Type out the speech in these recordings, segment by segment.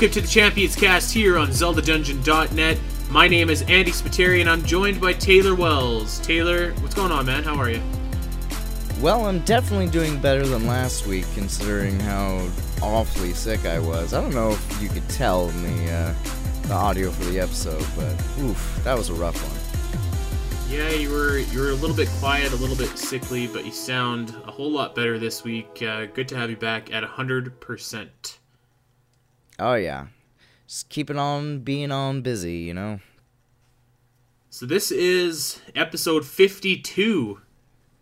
welcome to the Champions Cast here on ZeldaDungeon.net. My name is Andy Spiteri, and I'm joined by Taylor Wells. Taylor, what's going on, man? How are you? Well, I'm definitely doing better than last week, considering how awfully sick I was. I don't know if you could tell in the uh, the audio for the episode, but oof, that was a rough one. Yeah, you were you were a little bit quiet, a little bit sickly, but you sound a whole lot better this week. Uh, good to have you back at hundred percent. Oh yeah, just keeping on being on busy, you know. So this is episode fifty-two,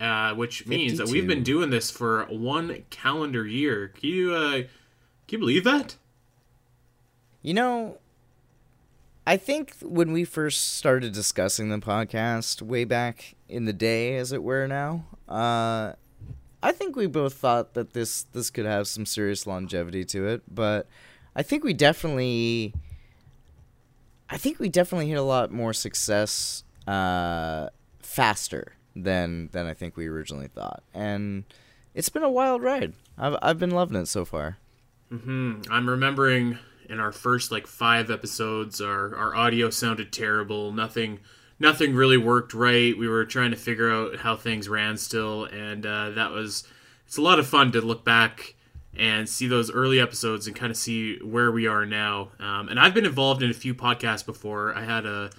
uh, which means that we've been doing this for one calendar year. Can you uh, can you believe that? You know, I think when we first started discussing the podcast way back in the day, as it were now, uh, I think we both thought that this this could have some serious longevity to it. But I think we definitely, I think we definitely hit a lot more success uh, faster than than I think we originally thought, and it's been a wild ride. I've I've been loving it so far. Mm-hmm. I'm remembering in our first like five episodes, our our audio sounded terrible. Nothing, nothing really worked right. We were trying to figure out how things ran still, and uh, that was. It's a lot of fun to look back and see those early episodes and kind of see where we are now. Um, and I've been involved in a few podcasts before. I had a,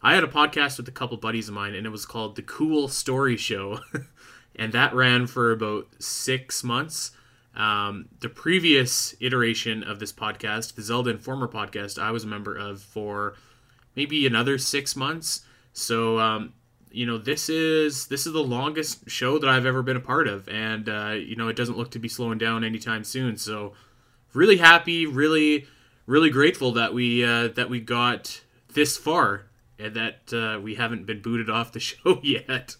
I had a podcast with a couple buddies of mine, and it was called the Cool Story Show, and that ran for about six months. Um, the previous iteration of this podcast, the Zelda Informer podcast, I was a member of for maybe another six months. So, um, you know, this is this is the longest show that I've ever been a part of, and uh, you know, it doesn't look to be slowing down anytime soon. So, really happy, really, really grateful that we uh, that we got this far, and that uh, we haven't been booted off the show yet.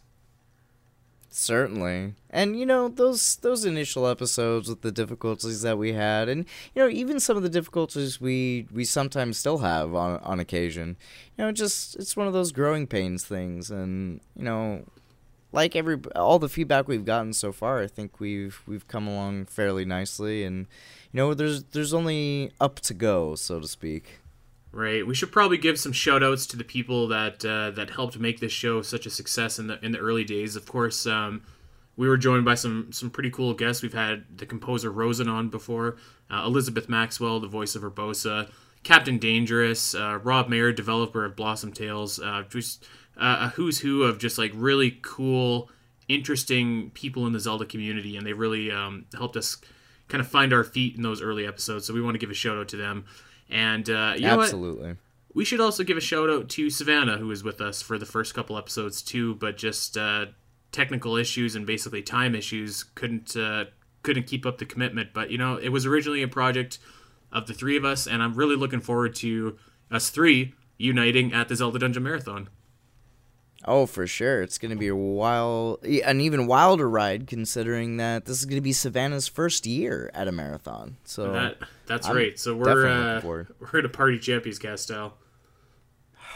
Certainly. And you know, those those initial episodes with the difficulties that we had and you know, even some of the difficulties we we sometimes still have on on occasion. You know, just it's one of those growing pains things and you know, like every all the feedback we've gotten so far, I think we've we've come along fairly nicely and you know, there's there's only up to go, so to speak. Right. We should probably give some shout outs to the people that uh, that helped make this show such a success in the in the early days. Of course, um, we were joined by some some pretty cool guests. We've had the composer Rozen on before, uh, Elizabeth Maxwell, the voice of Urbosa, Captain Dangerous, uh, Rob Mayer, developer of Blossom Tales, uh, just uh, a who's who of just like really cool, interesting people in the Zelda community, and they really um, helped us kind of find our feet in those early episodes. So we want to give a shout out to them. And uh, you know what? Absolutely. We should also give a shout out to Savannah, who was with us for the first couple episodes too, but just uh, technical issues and basically time issues couldn't uh, couldn't keep up the commitment. But you know, it was originally a project of the three of us, and I'm really looking forward to us three uniting at the Zelda Dungeon Marathon. Oh, for sure. It's going to be a wild, an even wilder ride, considering that this is going to be Savannah's first year at a marathon. So, That that's I'm right. So we're uh, we're at a party champions cast style.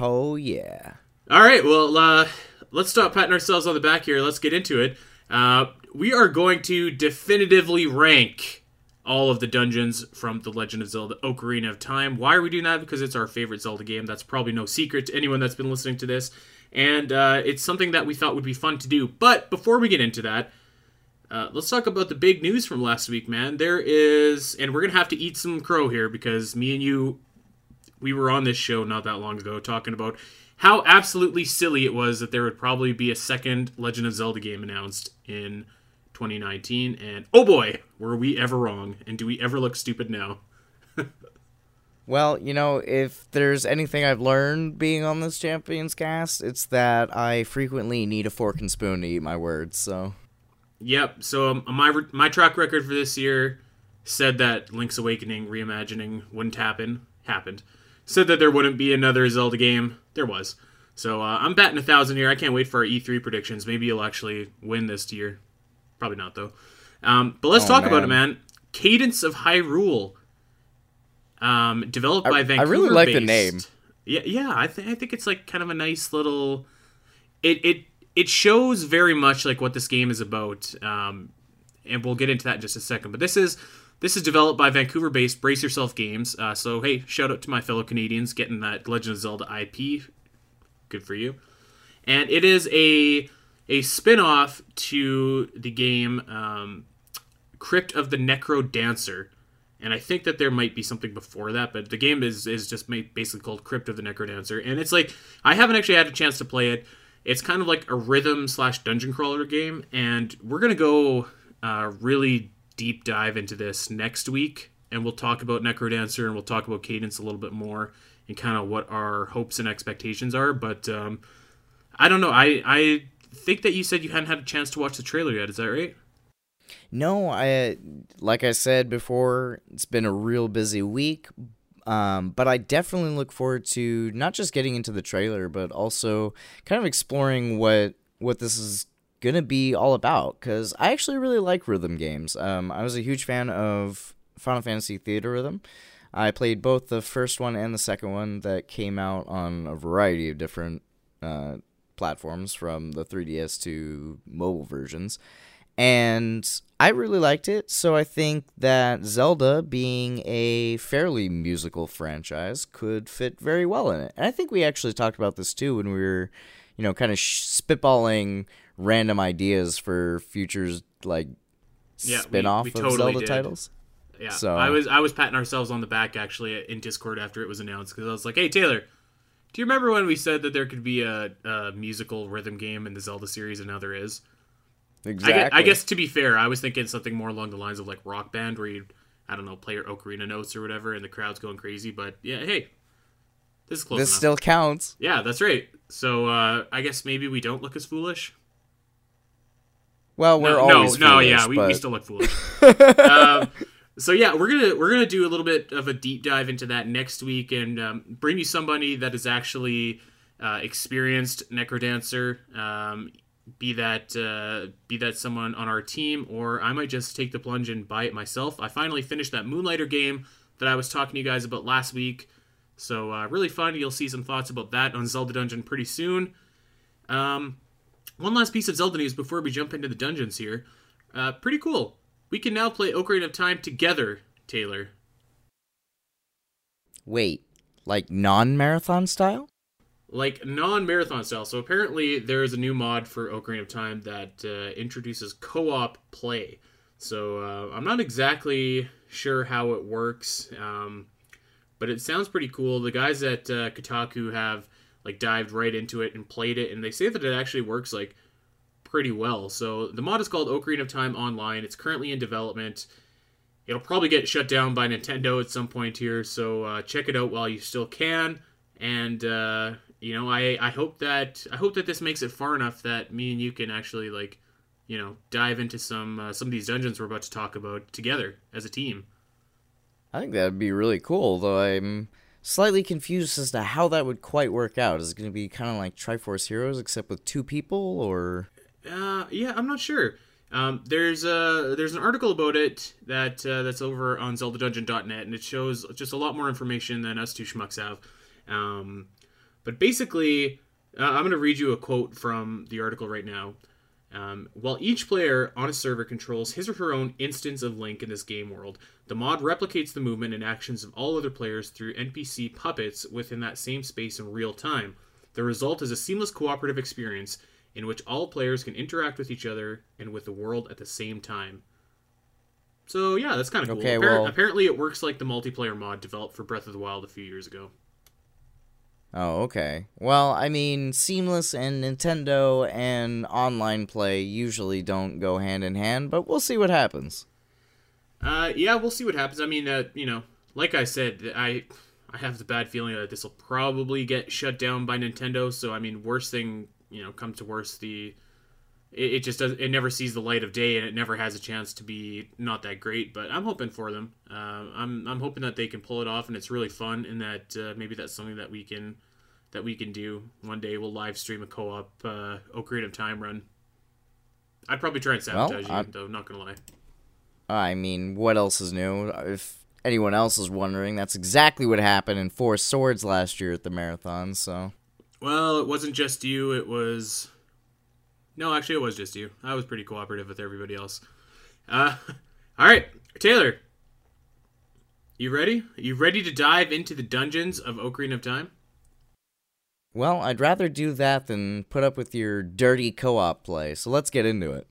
oh yeah. All right, well, uh, let's stop patting ourselves on the back here. Let's get into it. Uh, we are going to definitively rank all of the dungeons from The Legend of Zelda Ocarina of Time. Why are we doing that? Because it's our favorite Zelda game. That's probably no secret to anyone that's been listening to this. And uh, it's something that we thought would be fun to do. But before we get into that, uh, let's talk about the big news from last week, man. There is, and we're to have to eat some crow here because me and you we were on this show not that long ago talking about how absolutely silly it was that there would probably be a second Legend of Zelda game announced in 2019. And oh boy, were we ever wrong. And do we ever look stupid now? Well, you know, if there's anything I've learned being on this Champions cast, it's that I frequently need a fork and spoon to eat my words. So, Yep. So um, my my track record for this year said that Link's Awakening reimagining wouldn't happen. Happened. Said that there wouldn't be another Zelda game. There was. So uh, I'm batting a thousand here. I can't wait for our E3 predictions. Maybe you'll actually win this year. Probably not though. Um, but let's Oh, talk about it, man. man. Cadence of Hyrule. Um, developed I- by Vancouver. I really like the name. Yeah, yeah. I think I think it's like kind of a nice little. It it it shows very much like what this game is about. Um, and we'll get into that in just a second. But this is this is developed by Vancouver-based Brace Yourself Games. Uh, so hey, shout out to my fellow Canadians getting that Legend of Zelda IP. Good for you. And it is a a spin-off to the game um, Crypt of the NecroDancer. And I think that there might be something before that, but the game is, is just basically called Crypt of the NecroDancer. And it's like, I haven't actually had a chance to play it. It's kind of like a rhythm slash dungeon crawler game. And we're to go uh, really deep dive into this next week. And we'll talk about NecroDancer and we'll talk about Cadence a little bit more and kind of what our hopes and expectations are. But um, I don't know. I, I think that you said you hadn't had a chance to watch the trailer yet. Is that right? No, I like I said before, it's been a real busy week. Um, but I definitely look forward to not just getting into the trailer, but also kind of exploring what what this is gonna be all about. Because I actually really like rhythm games. Um, I was a huge fan of Final Fantasy Theatrhythm. I played both the first one and the second one that came out on a variety of different uh, platforms, from the 3DS to mobile versions and I really liked it. So I think that Zelda, being a fairly musical franchise, could fit very well in it. And I think we actually talked about this too when we were, you know, kind of sh- spitballing random ideas for futures like yeah, spin-off we, we of totally Zelda did. titles. Yeah, so I was I was patting ourselves on the back actually in Discord after it was announced because I was like, "Hey Taylor, do you remember when we said that there could be a, a musical rhythm game in the Zelda series, and now there is?" Exactly. I guess, I guess, to be fair, I was thinking something more along the lines of like Rock Band, where you, I don't know, play your ocarina notes or whatever, and the crowd's going crazy. But yeah, hey, this is close. This enough. still counts. Yeah, that's right. So uh, I guess maybe we don't look as foolish. Well, we're no, always no, foolish, no, yeah, we, we still look foolish. um, so yeah, we're gonna we're gonna do a little bit of a deep dive into that next week and um, bring you somebody that is actually uh, experienced necrodancer. Um, be that uh, be that someone on our team, or I might just take the plunge and buy it myself. I finally finished that Moonlighter game that I was talking to you guys about last week, so uh, really fun. You'll see some thoughts about that on Zelda Dungeon pretty soon. Um, one last piece of Zelda news before we jump into the dungeons here. Uh, pretty cool. We can now play Ocarina of Time together, Taylor. Wait, like non-marathon style? Like non-marathon style. So apparently there is a new mod for Ocarina of Time that uh, introduces co-op play. So uh, I'm not exactly sure how it works, um, but it sounds pretty cool. The guys at uh, Kotaku have like dived right into it and played it, and they say that it actually works like pretty well. So the mod is called Ocarina of Time Online. It's currently in development. It'll probably get shut down by Nintendo at some point here, so uh, check it out while you still can. And uh, you know, I I hope that I hope that this makes it far enough that me and you can actually like, you know, dive into some uh, some of these dungeons we're about to talk about together as a team. I think that'd be really cool, though I'm slightly confused as to how that would quite work out. Is it going to be kind of like Triforce Heroes except with two people or uh yeah, I'm not sure. Um, there's a there's an article about it that uh, that's over on ZeldaDungeon.net, and it shows just a lot more information than us two schmucks have. Um, but basically, uh, I'm going to read you a quote from the article right now. Um, while each player on a server controls his or her own instance of Link in this game world, the mod replicates the movement and actions of all other players through NPC puppets within that same space in real time. The result is a seamless cooperative experience in which all players can interact with each other and with the world at the same time. So yeah, that's kind of cool. Okay, Appar- well... Apparently, it works like the multiplayer mod developed for Breath of the Wild a few years ago. Oh, okay. Well, I mean, seamless and Nintendo and online play usually don't go hand in hand, but we'll see what happens. Uh, yeah, we'll see what happens. I mean, uh, you know, like I said, I I have the bad feeling that this will probably get shut down by Nintendo. So, I mean, worst thing, you know, comes to worst, the it, it just does it never sees the light of day, and it never has a chance to be not that great. But I'm hoping for them. Uh, I'm I'm hoping that they can pull it off, and it's really fun, and that uh, maybe that's something that we can that we can do one day. We'll live stream a co-op uh, Ocarina of Time run. I'd probably try and sabotage well, you, though. Not gonna lie. I mean, what else is new? If anyone else is wondering, that's exactly what happened in Four Swords last year at the marathon. So. Well, it wasn't just you. It was. No, actually, it was just you. I was pretty cooperative with everybody else. Uh, all right, Taylor. You ready? You ready to dive into the dungeons of Ocarina of Time? Well, I'd rather do that than put up with your dirty co-op play. So let's get into it.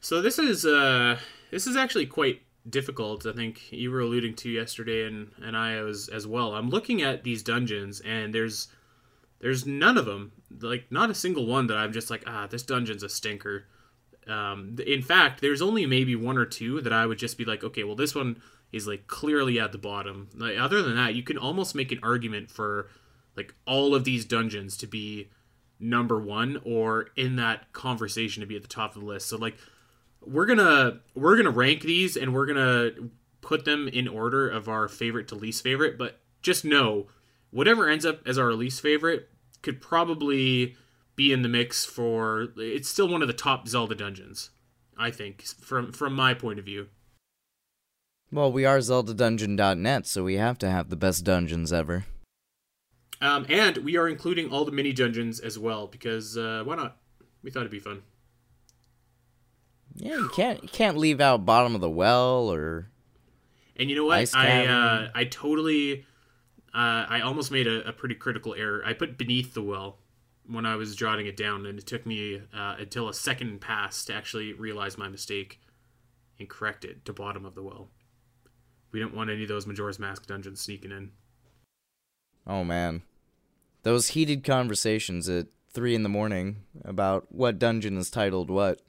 So this is uh this is actually quite difficult. I think you were alluding to yesterday, and and I was as well. I'm looking at these dungeons, and there's there's none of them, like not a single one that I'm just like, ah, this dungeon's a stinker. Um, in fact, there's only maybe one or two that I would just be like, okay, well, this one is like clearly at the bottom. Like, other than that, you can almost make an argument for like all of these dungeons to be number one or in that conversation to be at the top of the list. So like we're gonna we're gonna rank these and we're gonna put them in order of our favorite to least favorite. But just know, whatever ends up as our least favorite could probably be in the mix for. It's still one of the top Zelda dungeons, I think, from from my point of view. Well, we are ZeldaDungeon.net, so we have to have the best dungeons ever. Um, and we are including all the mini dungeons as well because uh, why not? We thought it'd be fun. Yeah, you can't you can't leave out bottom of the well or. And you know what? I uh, I totally, uh, I almost made a, a, pretty critical error. I put beneath the well when I was jotting it down, and it took me uh, until a second pass to actually realize my mistake and correct it to bottom of the well. We don't want any of those Majora's Mask dungeons sneaking in. Oh man, those heated conversations at three in the morning about what dungeon is titled what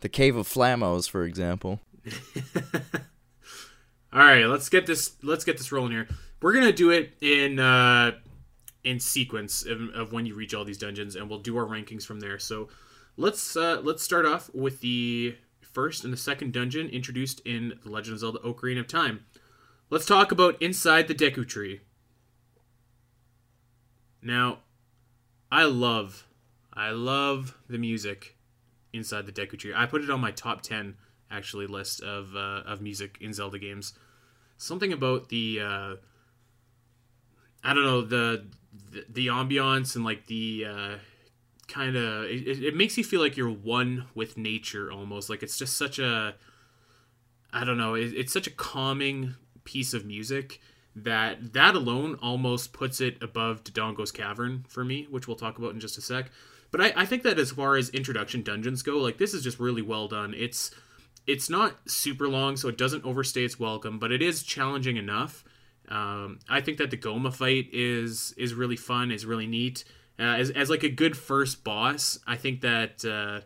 the Cave of Flamos, for example. All right, let's get this let's get this rolling here. We're gonna do it in uh, in sequence of, of, when you reach all these dungeons, and we'll do our rankings from there. So let's uh, let's start off with the first and the second dungeon introduced in The Legend of Zelda: Ocarina of Time. Let's talk about inside the Deku Tree. Now, I love, I love the music inside the Deku Tree. I put it on my top ten actually list of uh, of music in Zelda games. Something about the uh, I don't know the the, the ambiance and like the uh, kind of it, it makes you feel like you're one with nature almost. Like it's just such a I don't know. It, it's such a calming piece of music that that alone almost puts it above Dodongo's Cavern for me, which we'll talk about in just a sec. But I, I think that as far as introduction dungeons go, like this is just really well done. It's it's not super long, so it doesn't overstay its welcome, but it is challenging enough. Um, I think that the Gohma fight is is really fun, is really neat. Uh, as, as like a good first boss, I think that uh,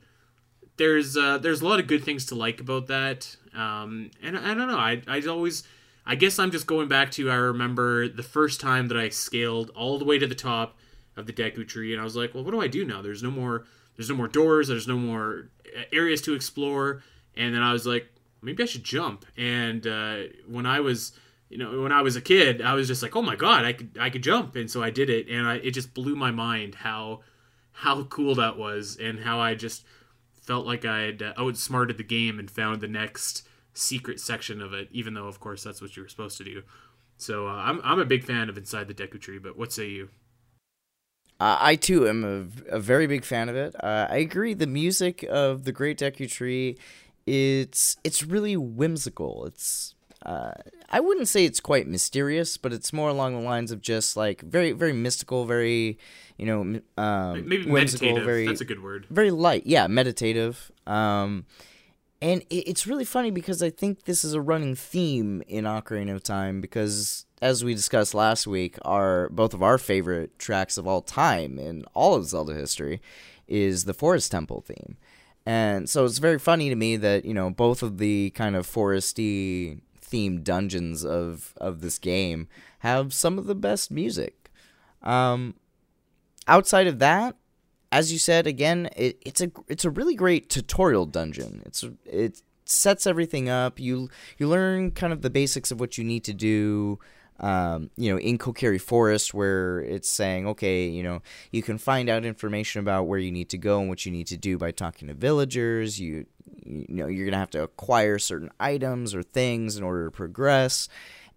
there's uh, there's a lot of good things to like about that. Um, and I, don't know, I I always I guess I'm just going back to I remember the first time that I scaled all the way to the top of the Deku Tree, and I was like, well, what do I do now? There's no more there's no more doors, there's no more uh, areas to explore, and then I was like, maybe I should jump. And uh, when I was you know when I was a kid, I was just like, oh my god, I could I could jump, and so I did it, and I, it just blew my mind how how cool that was, and how I just felt like I had uh, outsmarted the game and found the next secret section of it, even though of course that's what you were supposed to do. So uh, I'm I'm a big fan of Inside the Deku Tree, but what say you? Uh, I too am a, a, very big fan of it. Uh, I agree. The music of the Great Deku Tree, it's it's really whimsical. It's uh, I wouldn't say it's quite mysterious, but it's more along the lines of just like very very mystical, very you know um, maybe whimsical, meditative. Very, That's a good word. Very light, yeah, meditative. Um, and it's really funny because I think this is a running theme in Ocarina of Time because as we discussed last week, our both of our favorite tracks of all time in all of Zelda history is the Forest Temple theme. And so it's very funny to me that, you know, both of the kind of foresty themed dungeons of of this game have some of the best music. Um outside of that, as you said again, it, it's a it's a really great tutorial dungeon. It's it sets everything up. You you learn kind of the basics of what you need to do um, you know, in Kokiri Forest, where it's saying, okay, you know, you can find out information about where you need to go and what you need to do by talking to villagers. You, you know, you're gonna have to acquire certain items or things in order to progress.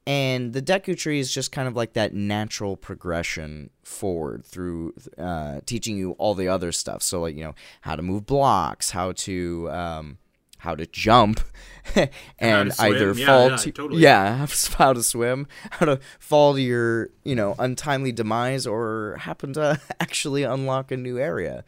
And the Deku Tree is just kind of like that natural progression forward through uh, teaching you all the other stuff. So, like, you know, how to move blocks, how to um, how to jump and either Yeah, fall yeah, to totally. yeah how to swim how to fall to your you know untimely demise or happen to actually unlock a new area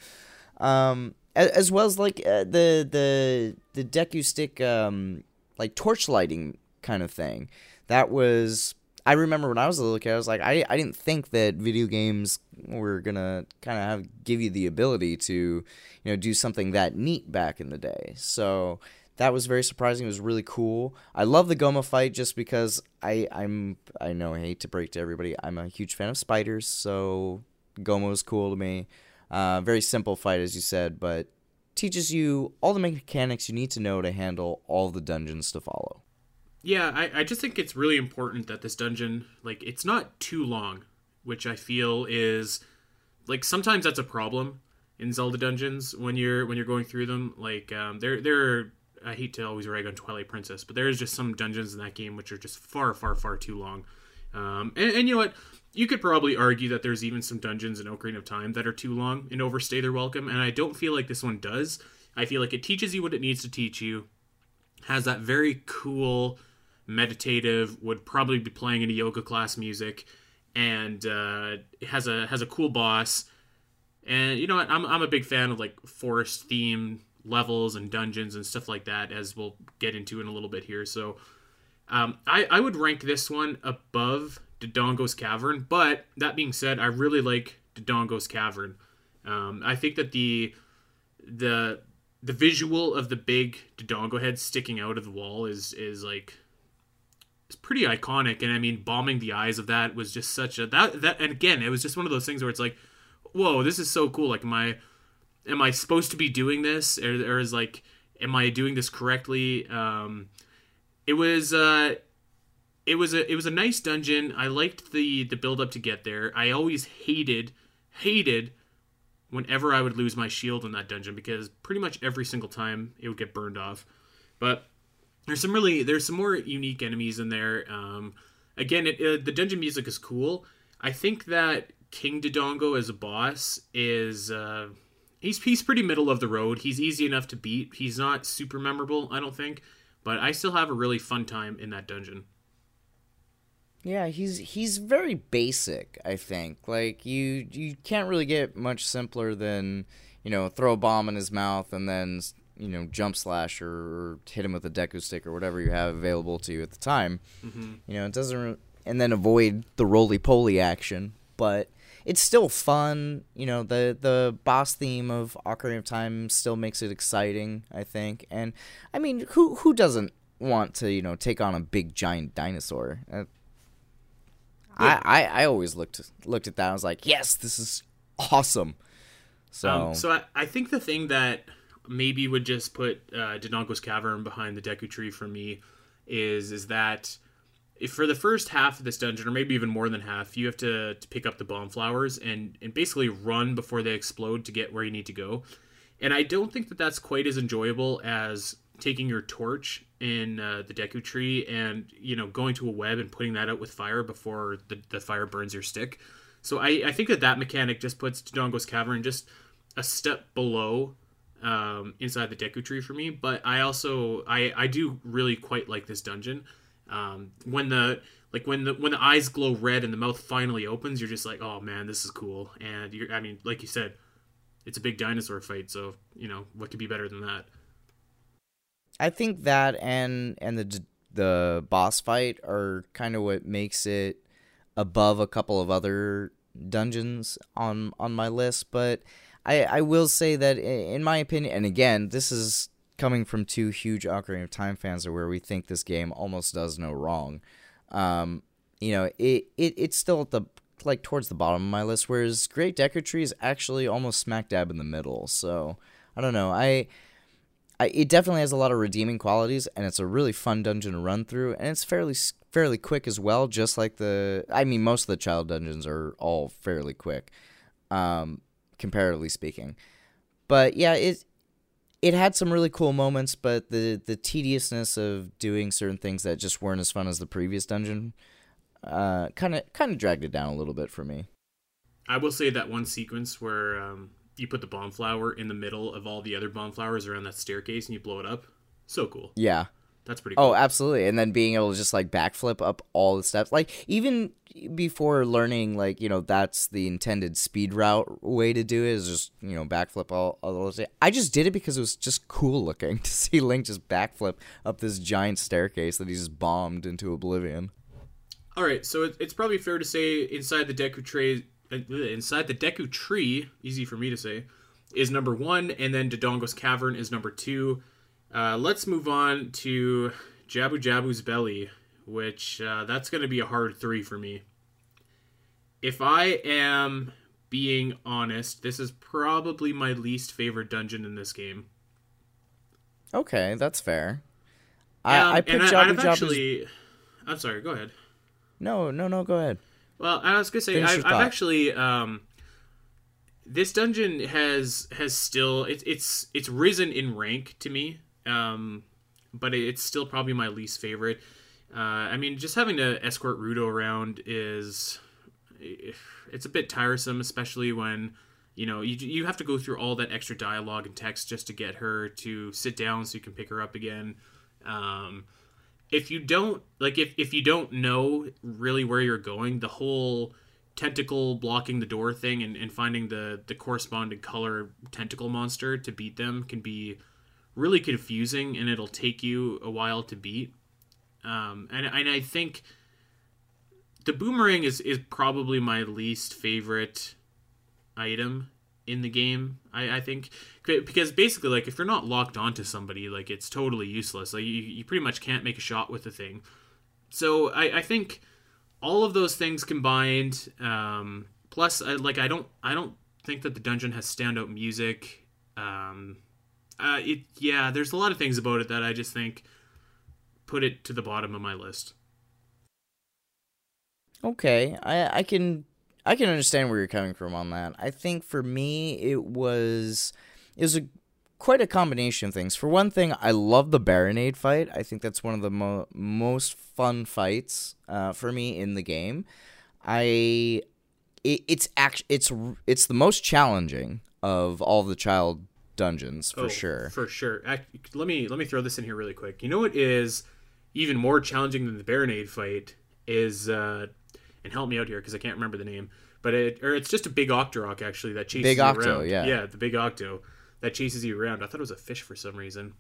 um as well as like uh, the the the deku stick um like torch lighting kind of thing that was I remember when I was a little kid, I was like, I, I didn't think that video games were gonna kind of have give you the ability to, you know, do something that neat back in the day. So that was very surprising. It was really cool. I love the Gohma fight just because I I'm I know I hate to break to everybody. I'm a huge fan of spiders, so Gohma was cool to me. Uh, very simple fight, as you said, but teaches you all the mechanics you need to know to handle all the dungeons to follow. Yeah, I, I just think it's really important that this dungeon, like, it's not too long, which I feel is, like, sometimes that's a problem in Zelda dungeons when you're when you're going through them. Like, um, there there, are, I hate to always rag on Twilight Princess, but there's just some dungeons in that game which are just far, far, far too long. Um, and, and you know what? You could probably argue that there's even some dungeons in Ocarina of Time that are too long and overstay their welcome, and I don't feel like this one does. I feel like it teaches you what it needs to teach you, has that very cool meditative, would probably be playing in a yoga class music, and uh, has a has a cool boss. And you know what? I'm I'm a big fan of like forest theme levels and dungeons and stuff like that, as we'll get into in a little bit here. So, um, I I would rank this one above Dodongo's Cavern. But that being said, I really like Dodongo's Cavern. Um, I think that the the the visual of the big Dodongo head sticking out of the wall is is like it's pretty iconic and i mean bombing the eyes of that was just such a that that and again it was just one of those things where it's like whoa this is so cool like am i am i supposed to be doing this or, or is like am i doing this correctly um it was uh it was a it was a nice dungeon i liked the the build up to get there i always hated hated whenever i would lose my shield in that dungeon because pretty much every single time it would get burned off but there's some really there's some more unique enemies in there. Um, again, it, uh, the dungeon music is cool. I think that King Dodongo as a boss is uh, he's he's pretty middle of the road. He's easy enough to beat. He's not super memorable, I don't think, but I still have a really fun time in that dungeon. Yeah, he's he's very basic, I think. Like you you can't really get much simpler than, you know, throw a bomb in his mouth and then, you know, jump slash or, or hit him with a deku stick or whatever you have available to you at the time. Mm-hmm. You know, it doesn't re- and then avoid the roly-poly action, but it's still fun. You know, the the boss theme of Ocarina of Time still makes it exciting, I think. And I mean, who who doesn't want to, you know, take on a big giant dinosaur? Yeah. I, I, I always looked looked at that. and I was like, yes, this is awesome. So, Um, so I, I think the thing that maybe would just put uh, Dodongo's Cavern behind the Deku Tree for me is is that if for the first half of this dungeon, or maybe even more than half, you have to, to pick up the bomb flowers and, and basically run before they explode to get where you need to go. And I don't think that that's quite as enjoyable as taking your torch in uh, the Deku Tree and you know going to a web and putting that out with fire before the, the fire burns your stick. So I, I think that that mechanic just puts Dodongo's Cavern just a step below um, inside the Deku Tree for me. But I also I, I do really quite like this dungeon. Um, when the like when the when the eyes glow red and the mouth finally opens, you're just like, oh man, this is cool. And you're I mean, like you said, it's a big dinosaur fight, so you know what could be better than that. I think that and and the the boss fight are kind of what makes it above a couple of other dungeons on on my list. But I I will say that in my opinion, and again, this is coming from two huge Ocarina of Time fans, where we think this game almost does no wrong. Um, you know, it, it it's still at the like towards the bottom of my list, whereas Great Deku Tree is actually almost smack dab in the middle. So I don't know. I I, it definitely has a lot of redeeming qualities, and it's a really fun dungeon to run through, and it's fairly fairly quick as well. Just like the, I mean, most of the child dungeons are all fairly quick, um, comparatively speaking. But yeah, it it had some really cool moments, but the the tediousness of doing certain things that just weren't as fun as the previous dungeon, kind of kind of dragged it down a little bit for me. I will say that one sequence where um, you put the bomb flower in the middle of all the other bomb flowers around that staircase and you blow it up. So cool. Yeah. That's pretty cool. Oh, absolutely. And then being able to just like backflip up all the steps. Like even before learning like, you know, that's the intended speed route way to do it is just, you know, backflip all, all those. I just did it because it was just cool looking to see Link just backflip up this giant staircase that he just bombed into oblivion. All right, so it, it's probably fair to say inside the Deku uh, inside the Deku tree, easy for me to say, is number one, and then Dodongo's cavern is number two. Uh, let's move on to Jabu Jabu's belly, which uh, that's going to be a hard three for me. If I am being honest, this is probably my least favorite dungeon in this game. Okay, that's fair. I, Um, I I, Jabu I've Jabu's. actually. I'm sorry. Go ahead. No, no, no. Go ahead. Well, I was gonna say Finish I've, I've actually um, this dungeon has has still it's it's it's risen in rank to me, um, but it's still probably my least favorite. Uh, I mean, just having to escort Ruto around is it's a bit tiresome, especially when you know you you have to go through all that extra dialogue and text just to get her to sit down so you can pick her up again. Um, if you don't like if, if you don't know really where you're going the whole tentacle blocking the door thing and, and finding the the corresponding color tentacle monster to beat them can be really confusing and it'll take you a while to beat. Um, and, and i think the boomerang is, is probably my least favorite item in the game I, I think because basically like if you're not locked onto somebody like it's totally useless. Like you, you pretty much can't make a shot with the thing. So I, I think all of those things combined um, plus I, like i don't i don't think that the dungeon has standout music. Um, uh, it yeah there's a lot of things about it that i just think put it to the bottom of my list. Okay, I I can I can understand where you're coming from on that. I think for me it was was a quite a combination of things. For one thing, I love the Barinade fight. I think that's one of the mo- most fun fights uh, for me in the game. I it, it's act it's it's the most challenging of all the child dungeons for Oh, sure. For sure. Let me let me throw this in here really quick. You know what is even more challenging than the Barinade fight is uh and help me out here because I can't remember the name, but it or it's just a big Octorok actually that chases Big you Octo, around. yeah. yeah, the big Octo that chases you around. I thought it was a fish for some reason,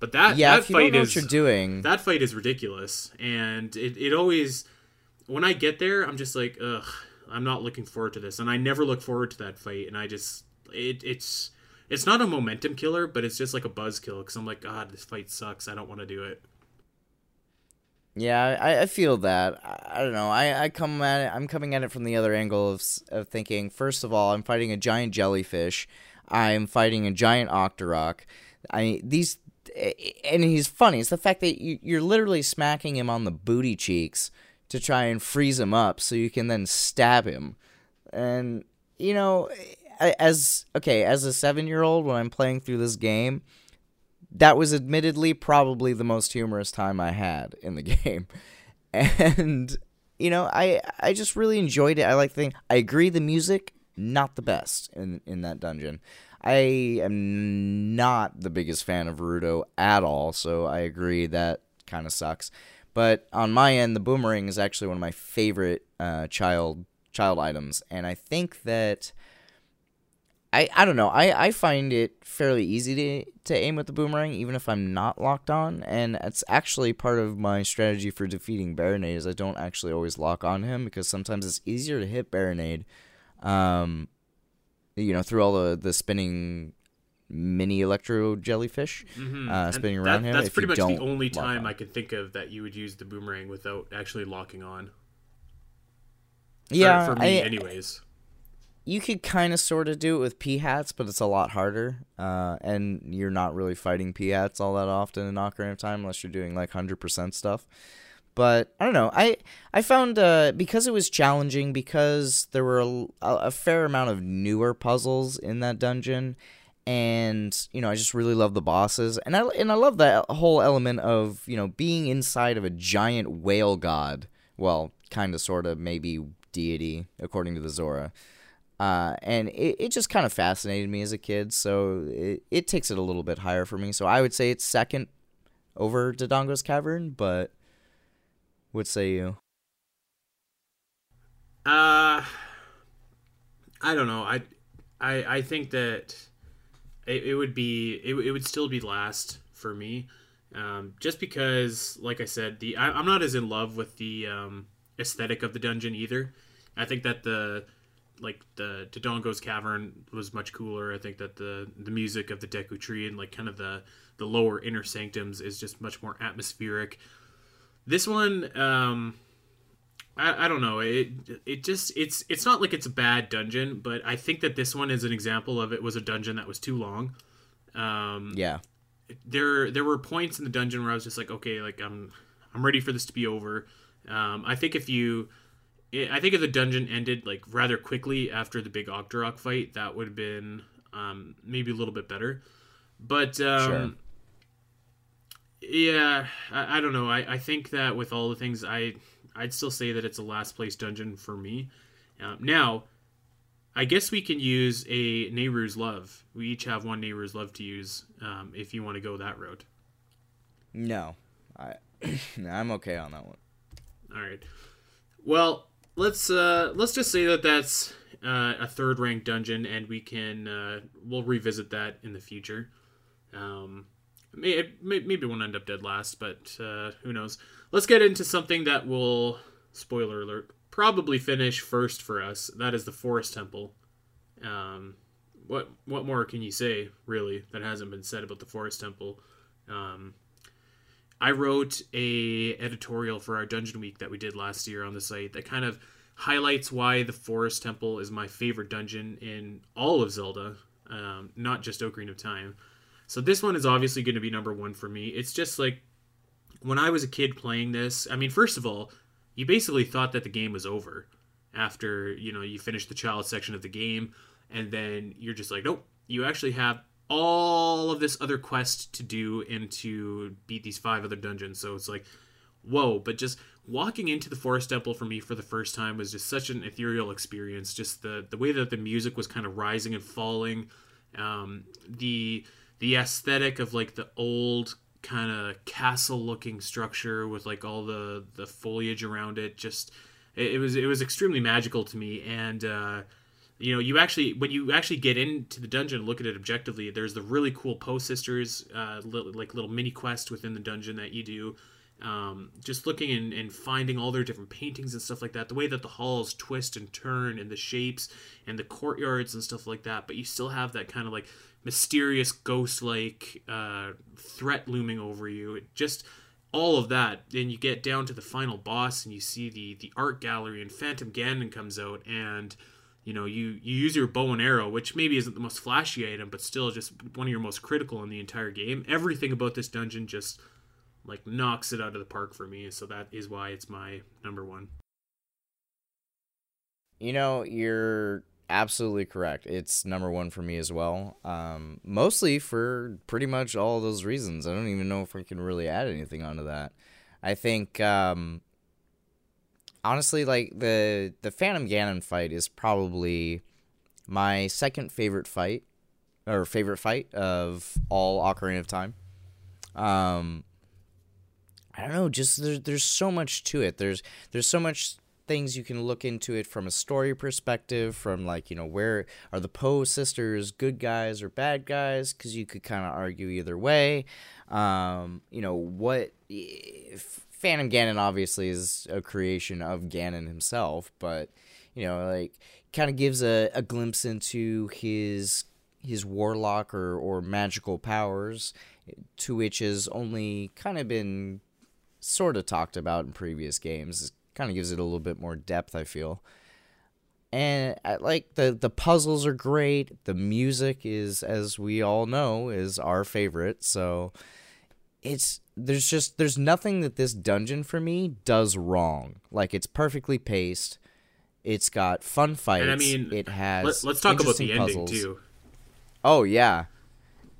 but that yeah, that if you don't fight know is what you're doing, that fight is ridiculous, and it it always when I get there, I'm just like, ugh, I'm not looking forward to this, and I never look forward to that fight, and I just it it's it's not a momentum killer, but it's just like a buzz kill because I'm like, God, this fight sucks. I don't want to do it. Yeah, I, I feel that. I, I don't know. I, I come at it. I'm coming at it from the other angle of, of thinking. First of all, I'm fighting a giant jellyfish. I'm fighting a giant octorok. I these, and he's funny. It's the fact that you, you're literally smacking him on the booty cheeks to try and freeze him up, so you can then stab him. And you know, as okay, as a seven year old, when I'm playing through this game, that was admittedly probably the most humorous time I had in the game. And you know, I I just really enjoyed it. I like the thing. I agree the music not the best in in that dungeon. I am not the biggest fan of Ruto at all, so I agree that kind of sucks. But on my end, the boomerang is actually one of my favorite uh, child child items, and I think that I, I don't know. I, I find it fairly easy to, to aim with the boomerang, even if I'm not locked on. And it's actually part of my strategy for defeating Barinade is I don't actually always lock on him because sometimes it's easier to hit Barinade, um, you know, through all the, the spinning mini electro jellyfish Mhm. uh, And spinning that- around him. That's pretty much the only time. I can think of that you would use the boomerang without actually locking on. For- Yeah, for, me, I, anyways. you could kind of sort of do it with Peahats, but it's a lot harder. Uh, and you're not really fighting Peahats all that often in Ocarina of Time unless you're doing like hundred percent stuff. But I don't know. I I found uh, because it was challenging because there were a, a fair amount of newer puzzles in that dungeon, and you know I just really love the bosses, and I and I love that whole element of you know being inside of a giant whale god. Well, kind of, sort of, maybe deity according to the Zora. Uh, and it, it just kind of fascinated me as a kid, so it, it takes it a little bit higher for me. So I would say it's second over Dodongo's Cavern, but what say you? Uh, I don't know. I, I, I think that it, it would be it, it would still be last for me, um, just because, like I said, the I, I'm not as in love with the um, aesthetic of the dungeon either. I think that the like the Dodongo's Cavern was much cooler. I think that the the music of the Deku Tree and like kind of the the lower inner sanctums is just much more atmospheric. This one, um, I, I don't know. It it just it's it's not like it's a bad dungeon, but I think that this one is an example of it was a dungeon that was too long. Um, Yeah. there there were points in the dungeon where I was just like, okay, like I'm I'm ready for this to be over. Um, I think if you, I think if the dungeon ended like rather quickly after the big Octorok fight, that would have been um, maybe a little bit better. But um, Sure. Yeah, I, I don't know. I, I think that with all the things, I I'd still say that it's a last place dungeon for me. Um, now, I guess we can use a Nayru's Love. We each have one Nayru's Love to use um, if you want to go that route. No. I I'm okay on that one. All right. Well, let's uh, let's just say that that's uh, a third ranked dungeon, and we can uh, we'll revisit that in the future. Um, may, it may, maybe won't end up dead last, but uh, who knows? Let's get into something that will spoiler alert probably finish first for us. That is the Forest Temple. Um, what what more can you say really that hasn't been said about the Forest Temple? Um, I wrote a editorial for our Dungeon Week that we did last year on the site that kind of highlights why the Forest Temple is my favorite dungeon in all of Zelda, um, not just Ocarina of Time. So this one is obviously going to be number one for me. It's just like when I was a kid playing this. I mean, first of all, you basically thought that the game was over after you know you finish the child section of the game, and then you're just like, nope, you actually have all of this other quest to do and to beat these five other dungeons. So it's like, whoa! But just walking into the forest temple for me for the first time was just such an ethereal experience. Just the the way that the music was kind of rising and falling, um, the the aesthetic of like the old kind of castle looking structure with like all the the foliage around it just it, it was it was extremely magical to me. And uh you know you actually when you actually get into the dungeon and look at it objectively there's the really cool Poe sisters uh li- like little mini quest within the dungeon that you do um, just looking and, and finding all their different paintings and stuff like that. The way that the halls twist and turn and the shapes and the courtyards and stuff like that but you still have that kind of like mysterious ghost like uh, threat looming over you. It just all of that then you get down to the final boss and you see the the art gallery and phantom ganon comes out and you know you you use your bow and arrow which maybe isn't the most flashy item but still just one of your most critical in the entire game. Everything about this dungeon just like knocks it out of the park for me so that is why it's my number one You know, you're absolutely correct. It's number one for me as well. Um, mostly for pretty much all those reasons. I don't even know if we can really add anything onto that. I think, um, honestly, like the the Phantom Ganon fight is probably my second favorite fight, or favorite fight of all Ocarina of Time. Um, I don't know, just there's there's so much to it. There's there's so much things you can look into it from a story perspective, from like you know where are the Poe sisters good guys or bad guys? Because you could kind of argue either way. Um, you know what? Phantom Ganon obviously is a creation of Ganon himself, but you know like kind of gives a, a glimpse into his his warlock or, or magical powers to which has only kind of been sort of talked about in previous games. It kind of gives it a little bit more depth, I feel. And I like the the puzzles are great. The music is, as we all know, is our favorite. So it's there's just there's nothing that this dungeon for me does wrong. Like it's perfectly paced. It's got fun fights. and i mean it has. let, let's talk about the ending too Oh yeah,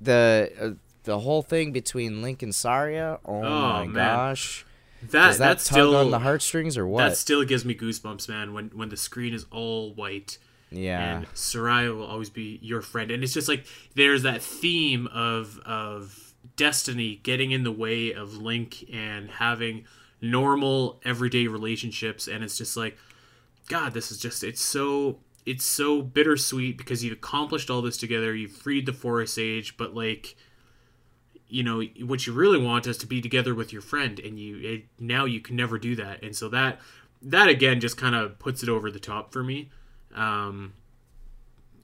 the uh, the whole thing between Link and Saria. Oh, oh, my man. gosh, that does that that's tug still on the heartstrings or what? that still gives me goosebumps man when when the screen is all white yeah, and Saria will always be your friend. And it's just like there's that theme of of destiny getting in the way of Link and having normal everyday relationships and it's just like god this is just it's so it's so bittersweet because you've accomplished all this together you've freed the forest sage but like you know what you really want is to be together with your friend and you it, now you can never do that. And so that that again just kind of puts it over the top for me. Um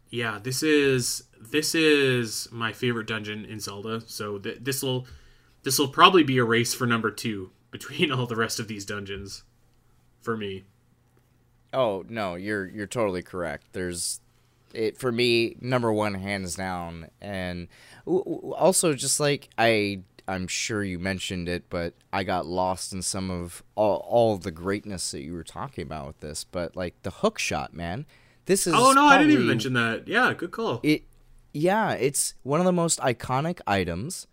yeah this is this is my favorite dungeon in zelda. So th- this will this will probably be a race for number two between all the rest of these dungeons for me. Oh no, you're you're totally correct. There's it for me number one hands down, and also just like I I'm sure you mentioned it, but I got lost in some of all all of the greatness that you were talking about with this. But like the hook shot, man, this is oh no, I didn't even mention that. Yeah, good call. It yeah, it's one of the most iconic items,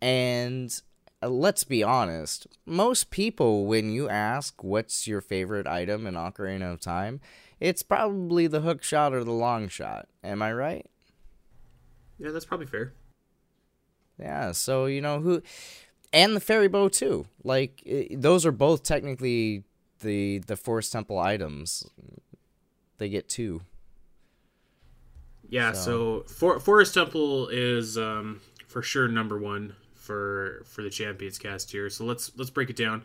and uh, let's be honest, most people, when you ask what's your favorite item in Ocarina of Time, it's probably the hook shot or the long shot. Am I right? Yeah, that's probably fair. Yeah, so, you know, who. And the fairy bow, too. Like, it, those are both technically the the Forest Temple items. They get two. Yeah, so, so For- Forest Temple is um, for sure number one for for the champions cast here. So let's let's break it down.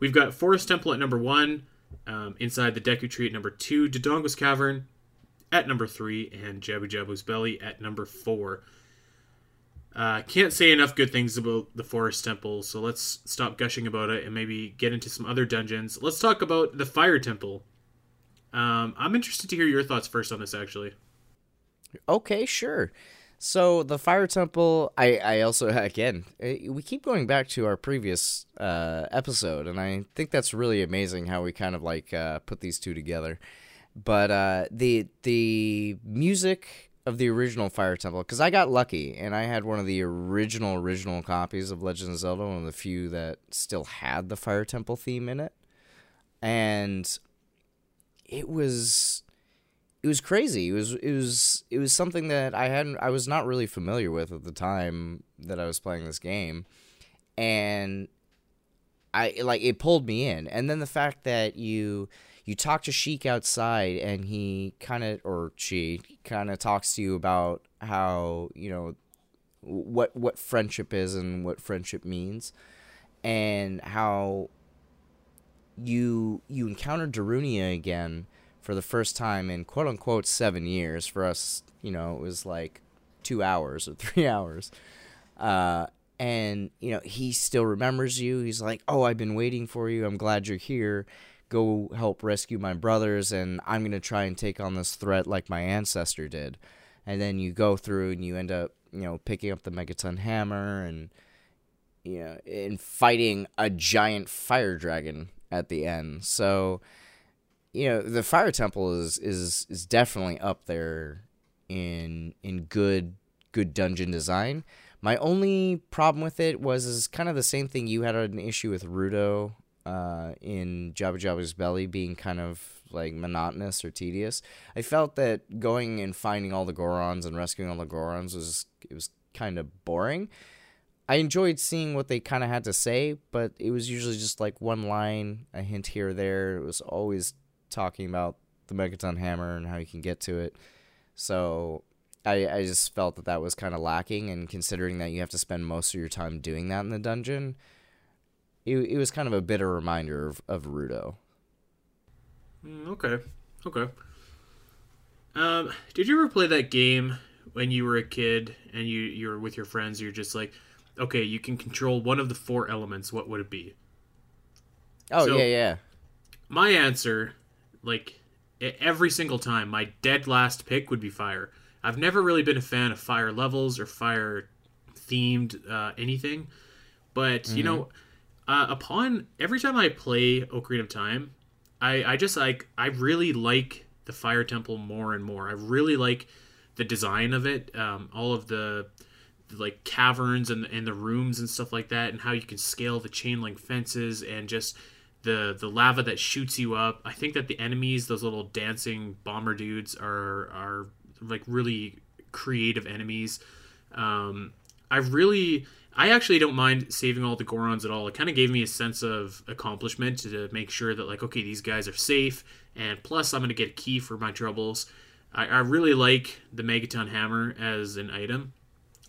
We've got Forest Temple at number one, um, inside the Deku Tree at number two, Dodongo's Cavern at number three, and Jabu Jabu's Belly at number four. Uh, can't say enough good things about the Forest Temple, so let's stop gushing about it and maybe get into some other dungeons. Let's talk about the Fire Temple. Um, I'm interested to hear your thoughts first on this, actually. Okay, sure. So the fire temple, I, I also again eh, we keep going back to our previous uh, episode, and I think that's really amazing how we kind of like uh, put these two together. But uh, the the music of the original Fire Temple, because I got lucky and I had one of the original original copies of Legend of Zelda, one of the few that still had the Fire Temple theme in it, and it was it was crazy. It was it was it was something that I hadn't I was not really familiar with at the time that I was playing this game, and I like it pulled me in. And then the fact that you you talk to Sheik outside and he kind of or she kind of talks to you about how you know what what friendship is and what friendship means, and how you you encounter Darunia again for the first time in quote unquote seven years. For us, you know, it was like two hours or three hours. Uh, and, you know, he still remembers you. He's like, Oh, I've been waiting for you. I'm glad you're here. Go help rescue my brothers, and I'm going to try and take on this threat like my ancestor did. And then you go through and you end up, you know, picking up the Megaton hammer and, you know, and fighting a giant fire dragon at the end. So, you know the fire temple is is is definitely up there in in good good dungeon design my only problem with it was is kind of the same thing you had an issue with Ruto uh, in Jabu Jabu's belly being kind of like monotonous or tedious. I felt that going and finding all the Gorons and rescuing all the Gorons was it was kind of boring. I enjoyed seeing what they kind of had to say, but it was usually just like one line, a hint here or there. It was always talking about the Megaton Hammer and how you can get to it. So I I just felt that that was kind of lacking, and considering that you have to spend most of your time doing that in the dungeon, it it was kind of a bitter reminder of of Ruto. Mm, okay, okay. Um, did you ever play that game when you were a kid and you you were with your friends? You're just like, okay, you can control one of the four elements. What would it be? Oh so, yeah, yeah. My answer like every single time, my dead last pick would be fire. I've never really been a fan of fire levels or fire themed uh, anything, but mm-hmm. you know, uh, upon every time I play Ocarina of Time, I I just like I really like the fire temple more and more. I really like the design of it, um, all of the like caverns and and the rooms and stuff like that, and how you can scale the chain link fences and just the the lava that shoots you up. I think that the enemies, those little dancing bomber dudes, are are like really creative enemies. Um, I really I actually don't mind saving all the Gorons at all. It kind of gave me a sense of accomplishment to make sure that like okay these guys are safe, and plus I'm gonna get a key for my troubles. I, I really like the Megaton hammer as an item,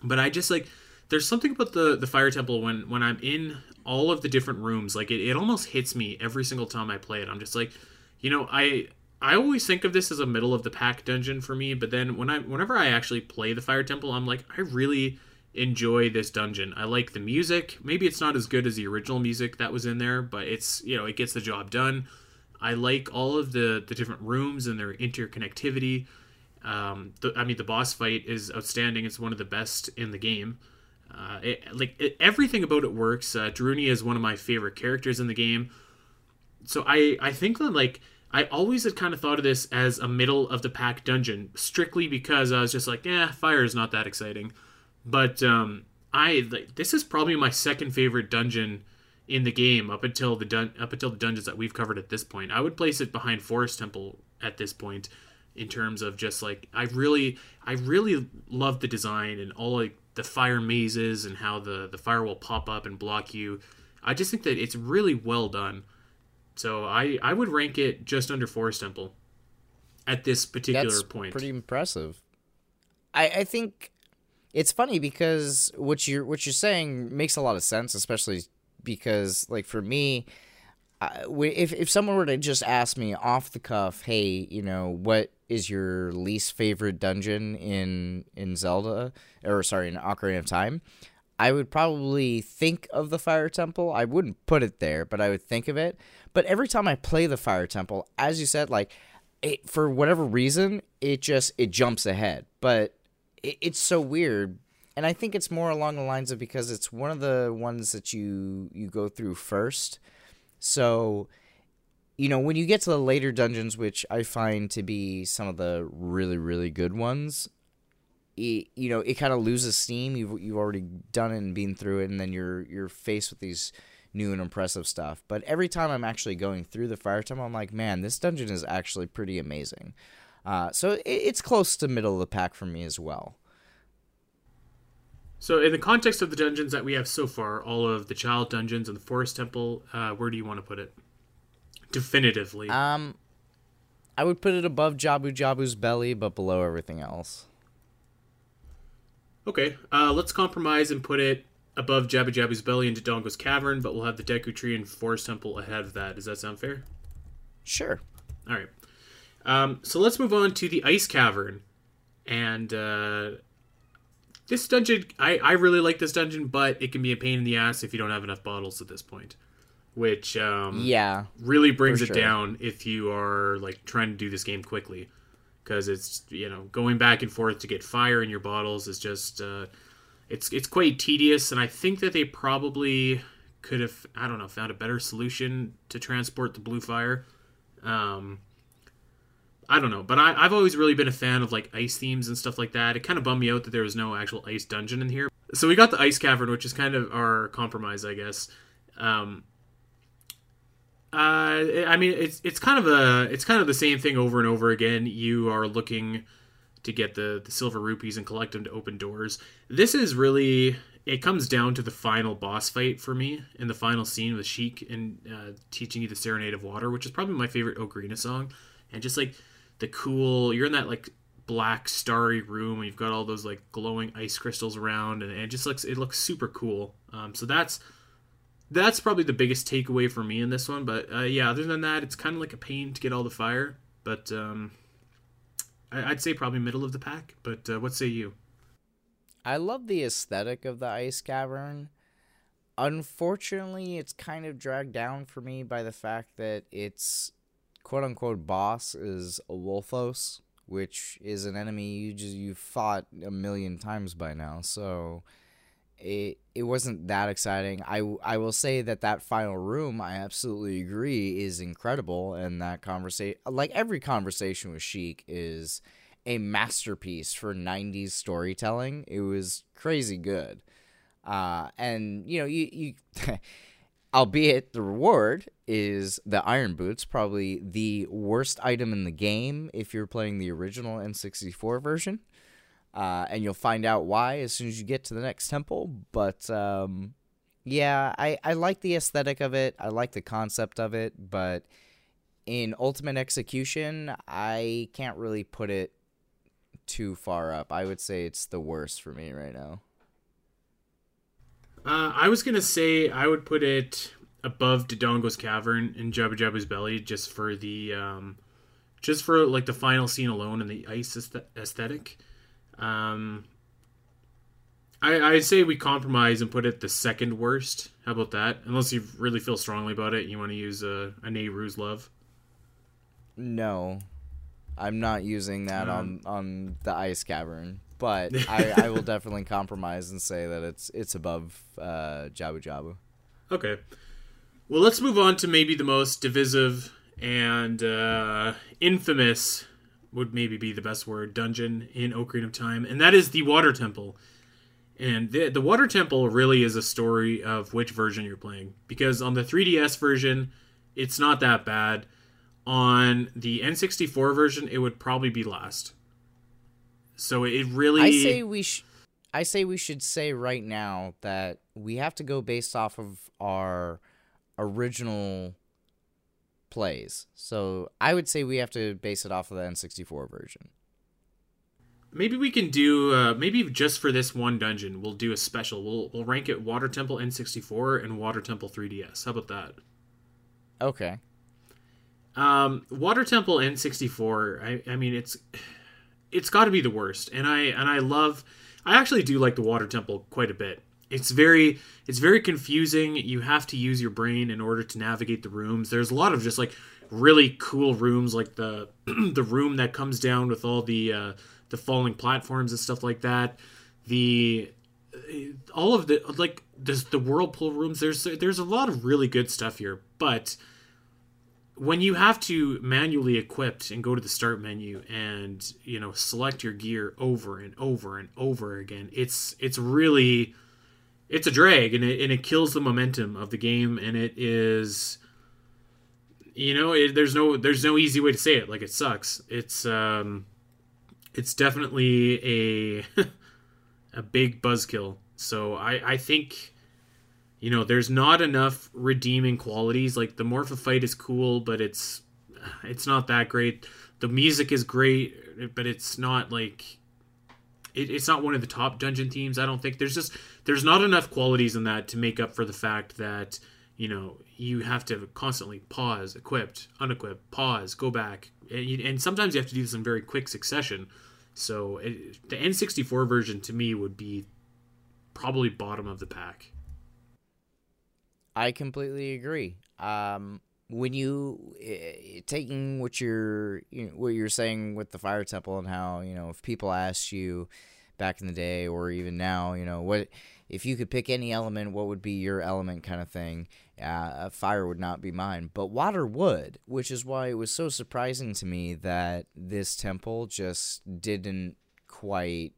but I just like there's something about the the fire temple when when I'm in all of the different rooms like it, it almost hits me every single time I play it. I'm just like, you know, I I always think of this as a middle of the pack dungeon for me, but then when I whenever I actually play the fire temple, I'm like I really enjoy this dungeon. I like the music. Maybe it's not as good as the original music that was in there, but it's, you know, it gets the job done. I like all of the the different rooms and their interconnectivity. Um, the, I mean, the boss fight is outstanding. It's one of the best in the game. Uh, it, like it, everything about it works. Uh, is one of my favorite characters in the game. So I I think that like I always had kind of thought of this as a middle of the pack dungeon, strictly because I was just like, yeah, fire is not that exciting. But um, I like, this is probably my second favorite dungeon in the game up until the dun- up until the dungeons that we've covered at this point. I would place it behind Forest Temple at this point in terms of just like I really I really love the design and all like the fire mazes and how the the fire will pop up and block you. I just think that it's really well done. So I I would rank it just under Forest Temple at this particular That's point. Pretty impressive. I I think it's funny because what you're what you're saying makes a lot of sense, especially because like for me, if if someone were to just ask me off the cuff, hey, you know, what is your least favorite dungeon in in Zelda or sorry, in Ocarina of Time? I would probably think of the Fire Temple. I wouldn't put it there, but I would think of it. But every time I play the Fire Temple, as you said, like it, for whatever reason, it just it jumps ahead. But it, it's so weird and I think it's more along the lines of because it's one of the ones that you you go through first. So, you know, when you get to the later dungeons, which I find to be some of the really really good ones, it, you know, it kind of loses steam. You've you've already done it and been through it, and then you're you're faced with these new and impressive stuff. But every time I'm actually going through the fire temple, I'm like, man, this dungeon is actually pretty amazing. Uh, so it, it's close to middle of the pack for me as well. So, in the context of the dungeons that we have so far, all of the child dungeons and the forest temple, uh, where do you want to put it? Definitively. Um, I would put it above Jabu Jabu's belly, but below everything else. Okay, uh, let's compromise and put it above Jabu Jabu's belly into Dodongo's cavern, but we'll have the Deku Tree and Forest Temple ahead of that. Does that sound fair? Sure. All right. Um, so let's move on to the Ice Cavern, and uh, this dungeon, I, I really like this dungeon, but it can be a pain in the ass if you don't have enough bottles at this point. Which um, yeah, really brings it sure. down if you are like trying to do this game quickly, because it's you know going back and forth to get fire in your bottles is just uh, it's it's quite tedious, and I think that they probably could have I don't know found a better solution to transport the blue fire. Um, I don't know, but I, have always really been a fan of like ice themes and stuff like that. It kind of bummed me out that there was no actual ice dungeon in here. So we got the ice cavern, which is kind of our compromise, I guess. Um, uh, I mean, it's it's kind of a it's kind of the same thing over and over again. You are looking to get the the silver rupees and collect them to open doors. This is really it comes down to the final boss fight for me in the final scene with Sheik and uh, teaching you the Serenade of Water, which is probably my favorite Ocarina song, and just like the cool you're in that like black starry room and you've got all those like glowing ice crystals around and it just looks it looks super cool um, so that's that's probably the biggest takeaway for me in this one but uh, yeah other than that it's kind of like a pain to get all the fire but um, I, would say probably middle of the pack but uh, what say you i love the aesthetic of the ice cavern unfortunately it's kind of dragged down for me by the fact that it's quote unquote boss is a Wolfos, which is an enemy you just you fought a million times by now. So it it wasn't that exciting. I I will say that that final room, I absolutely agree, is incredible, and that conversation, like every conversation with Sheik, is a masterpiece for '90s storytelling. It was crazy good, uh, and you know you you. albeit the reward is the iron boots probably the worst item in the game if you're playing the original n64 version uh, and you'll find out why as soon as you get to the next temple. But um, yeah, I I like the aesthetic of it. I like the concept of it, but in ultimate execution, I can't really put it too far up. I would say it's the worst for me right now. Uh, I was gonna say I would put it above Dodongo's cavern and Jabu Jabu's belly, just for the, um, just for like the final scene alone and the ice aesthetic. Um, I I say we compromise and put it the second worst. How about that? Unless you really feel strongly about it, you want to use a, a Nayru's Love. No, I'm not using that um, on on the ice cavern, but I, I will definitely compromise and say that it's it's above uh, Jabu Jabu. Okay, well let's move on to maybe the most divisive and uh, infamous would maybe be the best word dungeon in Ocarina of Time, and that is the Water Temple. And the, the Water Temple really is a story of which version you're playing, because on the 3DS version, it's not that bad on the N64 version, it would probably be last. So it really. I say we. Sh- I say we should say right now that we have to go based off of our original plays. So I would say we have to base it off of the N64 version. Maybe we can do uh, maybe just for this one dungeon, we'll do a special. We'll we'll rank it Water Temple N64 and Water Temple 3DS. How about that? Okay. Um, Water Temple N64. I, I mean, it's it's got to be the worst, and I and I love. I actually do like the Water Temple quite a bit. It's very it's very confusing. You have to use your brain in order to navigate the rooms. There's a lot of just like really cool rooms, like the the room that comes down with all the uh, the falling platforms and stuff like that. The all of the like there's the whirlpool rooms. There's there's a lot of really good stuff here, but when you have to manually equip and go to the start menu and you know select your gear over and over and over again it's it's really it's a drag and it, and it kills the momentum of the game and it is you know it, there's no there's no easy way to say it like it sucks it's um it's definitely a a big buzzkill so i i think you know, there's not enough redeeming qualities. Like the Morpha fight is cool, but it's it's not that great. The music is great, but it's not like it, it's not one of the top dungeon themes. I don't think there's just there's not enough qualities in that to make up for the fact that you know you have to constantly pause, equipped, unequipped, pause, go back, and, and sometimes you have to do this in very quick succession. So it, the N64 version to me would be probably bottom of the pack. I completely agree. Um, when you uh, taking what you're you know, what you're saying with the fire temple and how you know if people asked you back in the day or even now, you know what if you could pick any element, what would be your element kind of thing? Uh, fire would not be mine, but water would, which is why it was so surprising to me that this temple just didn't quite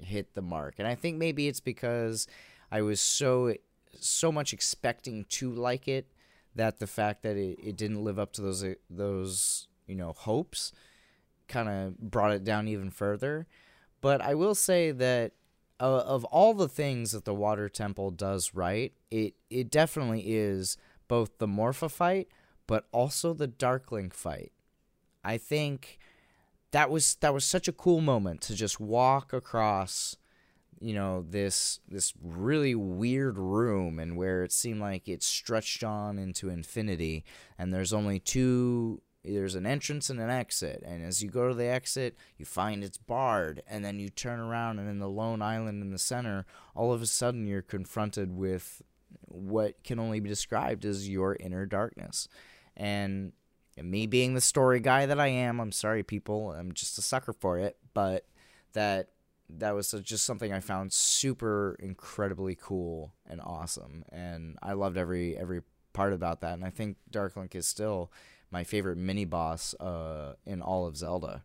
hit the mark. And I think maybe it's because I was so so much expecting to like it that the fact that it, it didn't live up to those those you know hopes kind of brought it down even further. But I will say that uh, of all the things that the Water Temple does right, it it definitely is both the Morpha fight, but also the Darkling fight. I think that was that was such a cool moment to just walk across you know this this really weird room and where it seemed like it stretched on into infinity and there's only two there's an entrance and an exit and as you go to the exit you find it's barred and then you turn around and in the lone island in the center all of a sudden you're confronted with what can only be described as your inner darkness. And me being the story guy that I am I'm sorry people I'm just a sucker for it but that that was just something I found super incredibly cool and awesome, and I loved every every part about that. And I think Dark Link is still my favorite mini boss uh, in all of Zelda.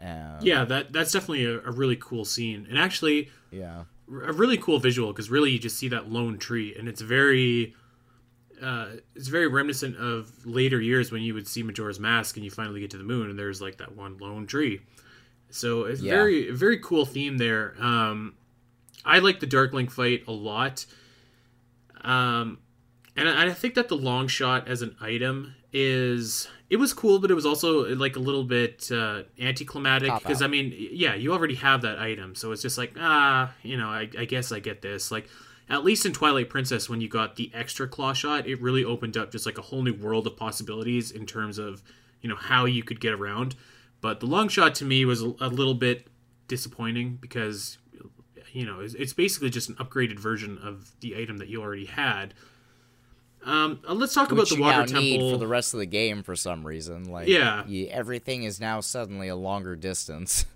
Um, yeah, that that's definitely a, a, really cool scene, and actually, yeah, a really cool visual because really you just see that lone tree, and it's very. Uh, it's very reminiscent of later years when you would see Majora's Mask and you finally get to the moon and there's like that one lone tree. So it's Yeah. very very cool theme there. Um, I like the Darklink fight a lot. Um, and I, I think that the long shot as an item is it was cool, but it was also like a little bit uh, anticlimactic because. I mean, yeah, you already have that item, so it's just like ah, you know, I, I guess I get this. Like at least in Twilight Princess, when you got the extra claw shot, it really opened up just like a whole new world of possibilities in terms of you know how you could get around. But the long shot to me was a, a little bit disappointing because you know it's, it's basically just an upgraded version of the item that you already had. Um, uh, let's talk Which about the water temple. for the rest of the game for some reason. Like, Yeah. you, everything is now suddenly a longer distance.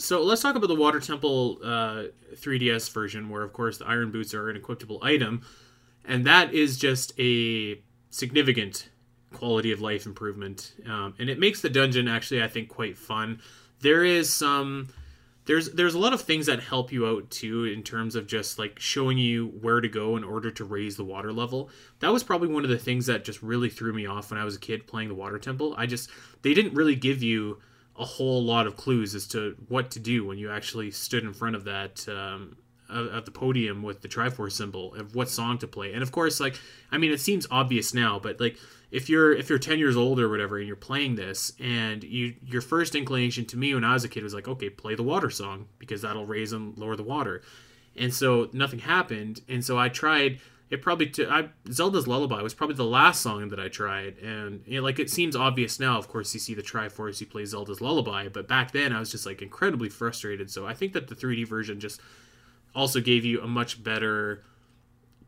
So let's talk about the Water Temple uh, 3DS version, where of course the Iron Boots are an equipable item, and that is just a significant quality of life improvement, um, and it makes the dungeon actually I think quite fun. There is some there's there's a lot of things that help you out too in terms of just like showing you where to go in order to raise the water level. That was probably one of the things that just really threw me off when I was a kid playing the Water Temple. I just they didn't really give you a whole lot of clues as to what to do when you actually stood in front of that um, of the podium with the Triforce symbol of what song to play. And of course, like I mean, it seems obvious now, but like if you're if you're 10 years old or whatever and you're playing this and you your first inclination to me when I was a kid was like, okay, play the water song because that'll raise and lower the water. And so nothing happened, and so I tried. It probably t- I, Zelda's Lullaby was probably the last song that I tried, and you know, like it seems obvious now. Of course, you see the Triforce, you play Zelda's Lullaby, but back then I was just like incredibly frustrated. So I think that the 3D version just also gave you a much better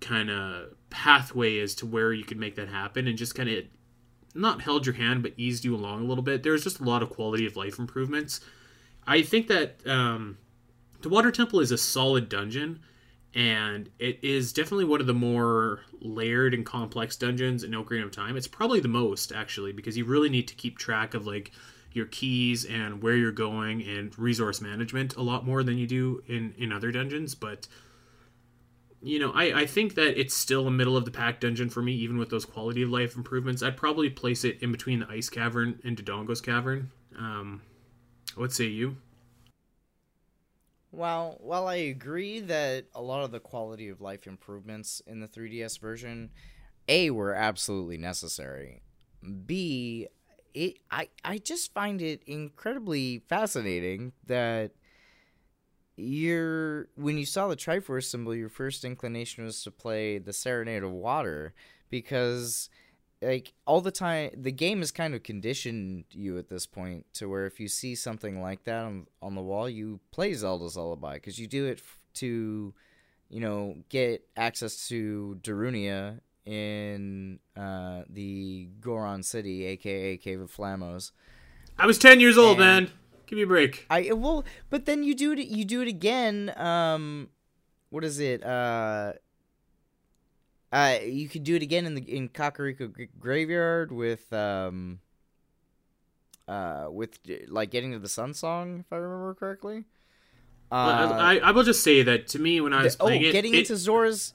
kind of pathway as to where you could make that happen, and just kind of not held your hand, but eased you along a little bit. There's just a lot of quality of life improvements. I think that um, the Water Temple is a solid dungeon, and it is definitely one of the more layered and complex dungeons in Ocarina of Time. It's probably the most actually because you really need to keep track of like your keys and where you're going and resource management a lot more than you do in in other dungeons. But you know, I, I think that it's still a middle of the pack dungeon for me, even with those quality of life improvements. I'd probably place it in between the Ice Cavern and Dodongo's Cavern. Um, what say you? Well, while I agree that a lot of the quality of life improvements in the 3DS version, A, were absolutely necessary. B, it I, I just find it incredibly fascinating that your when you saw the Triforce symbol, your first inclination was to play the Serenade of Water because like all the time the game has kind of conditioned you at this point to where if you see something like that on, on the wall you play zelda's lullaby because you do it f- to you know get access to darunia in uh, the goron city aka cave of flamos I was 10 years old, And- man. Give me a break. I well, but then you do it. You do it again. Um, what is it? Uh, uh, you could do it again in the in Kakariko Graveyard with um, uh, with like getting to the Sun Song, if I remember correctly. Uh, I, I will just say that to me, when I was the- oh, playing it, getting it- into Zora's,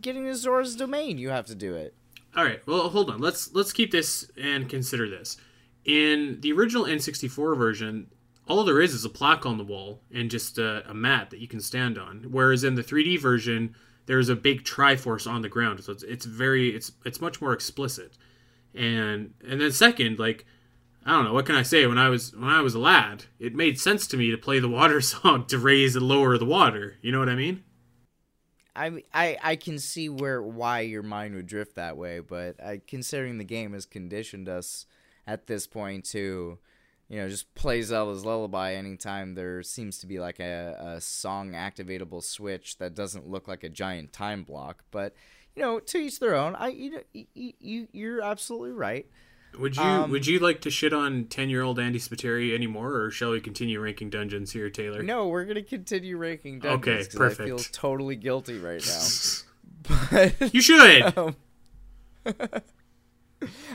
getting into Zora's domain, you have to do it. all right. Well, hold on. Let's let's keep this and consider this. In the original N64 version, all there is is a plaque on the wall and just a, a mat that you can stand on. Whereas in the 3D version, there's a big Triforce on the ground, so it's it's very it's it's much more explicit. And and then second, like I don't know what can I say. When I was when I was a lad, it made sense to me to play the water song to raise and lower the water. You know what I mean? I, I I can see where why your mind would drift that way, but I, considering the game has conditioned us at this point to, you know, just play Zelda's Lullaby anytime there seems to be like a, a song activatable switch that doesn't look like a giant time block. But you know, to each their own. I you you, you you're absolutely right. Would you Um, would you like to shit on ten year old Andy Spiteri anymore, or shall we continue ranking dungeons here, Taylor? No, we're gonna continue ranking dungeons. Okay, 'cause I perfect. feel totally guilty right now. But You should. Um,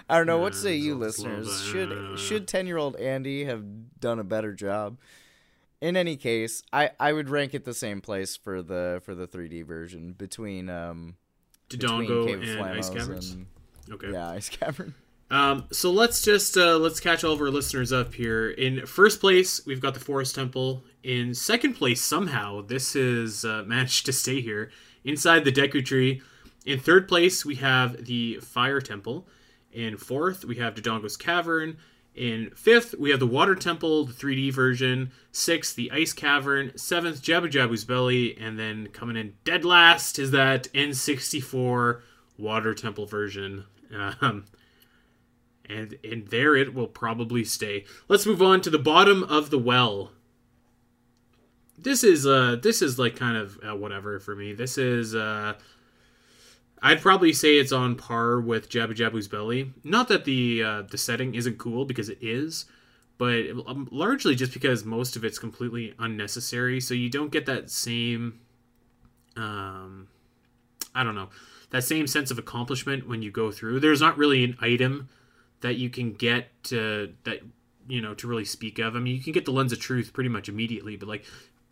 I don't know. What say you, listeners? Should should ten year old Andy have done a better job? In any case, I, I would rank it the same place for the for the 3D version between um between Dodongo Cave of and Ice Flamos Caverns. and Okay. yeah Ice Cavern. Um, so let's just uh, let's catch all of our listeners up here. In first place, we've got the Forest Temple. In second place, somehow this is uh, managed to stay here inside the Deku Tree. In third place, we have the Fire Temple. In fourth, we have Dodongo's Cavern. In fifth, we have the Water Temple, the 3D version. Sixth, the Ice Cavern. Seventh, Jabu Jabu's Belly. And then coming in dead last is that N64 Water Temple version. Um, and and there it will probably stay. Let's move on to the bottom of the well. This is uh this is like kind of uh, whatever for me. This is uh I'd probably say it's on par with Jabu Jabu's Belly. Not that the uh, the setting isn't cool because it is, but um, largely just because most of it's completely unnecessary. So you don't get that same, um, I don't know, that same sense of accomplishment when you go through. There's not really an item that you can get to, that you know to really speak of. I mean, you can get the lens of truth pretty much immediately, but like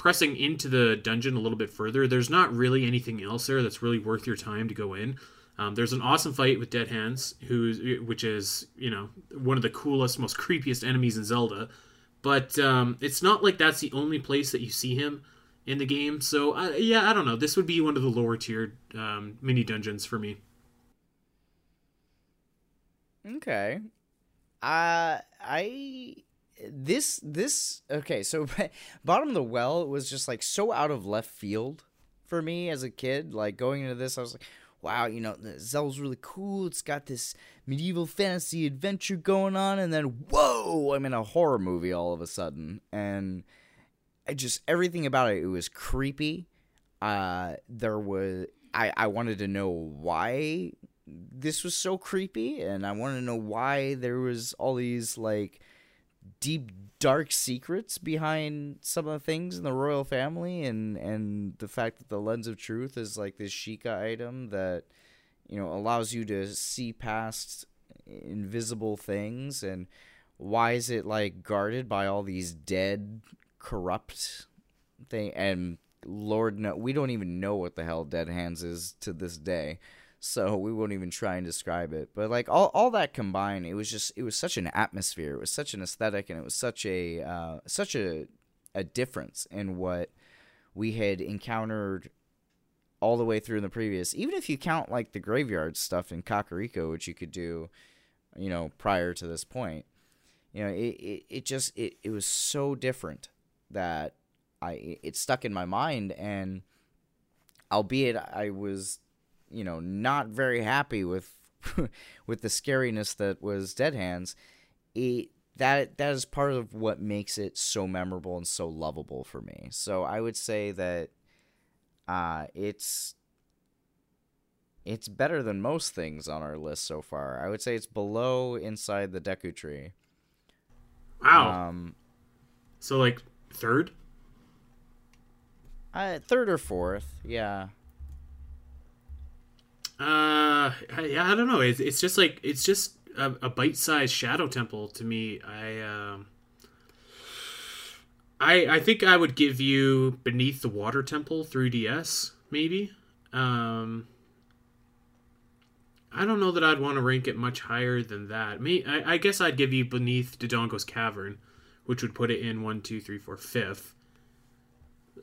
pressing into the dungeon a little bit further, there's not really anything else there that's really worth your time to go in. Um, there's an awesome fight with Dead Hands, who's which is you know one of the coolest, most creepiest enemies in Zelda. But um, it's not like that's the only place that you see him in the game. So yeah, I don't know. This would be one of the lower tiered um, mini dungeons for me. Okay. Uh, I this this okay so bottom of the well was just like so out of left field for me as a kid like going into this i was like wow you know zelda's really cool. It's got this medieval fantasy adventure going on and then whoa i'm in a horror movie all of a sudden. And i just everything about it it was creepy. Uh there was i i wanted to know why this was so creepy and i wanted to know why there was all these like deep dark secrets behind some of the things in the royal family and and the fact that the lens of truth is like this Sheikah item that you know allows you to see past invisible things. And why is it like guarded by all these dead corrupt thing and lord no we don't even know what the hell dead hands is to this day so we won't even try and describe it. But like all, all that combined it was just it was such an atmosphere. It was such an aesthetic and it was such a uh, such a a difference in what we had encountered all the way through in the previous. Even if you count like the graveyard stuff in kakariko which you could do you know prior to this point you know it, it, it just it, it was so different that i it stuck in my mind. And albeit i was you know not very happy with with the scariness that was Dead Hands, it that that is part of what makes it so memorable and so lovable for me. So I would say that uh it's it's better than most things on our list so far. I would say it's below inside the Deku tree. Wow. Um so like third? Uh, third or fourth, yeah. Uh, yeah, I don't know. It's, it's just like it's just a, a bite-sized shadow temple to me. I um, I I think I would give you beneath the water temple 3DS maybe. Um, I don't know that I'd want to rank it much higher than that. Me, I, I guess I'd give you beneath Dodongo's cavern, which would put it in one, two, three, four, fifth.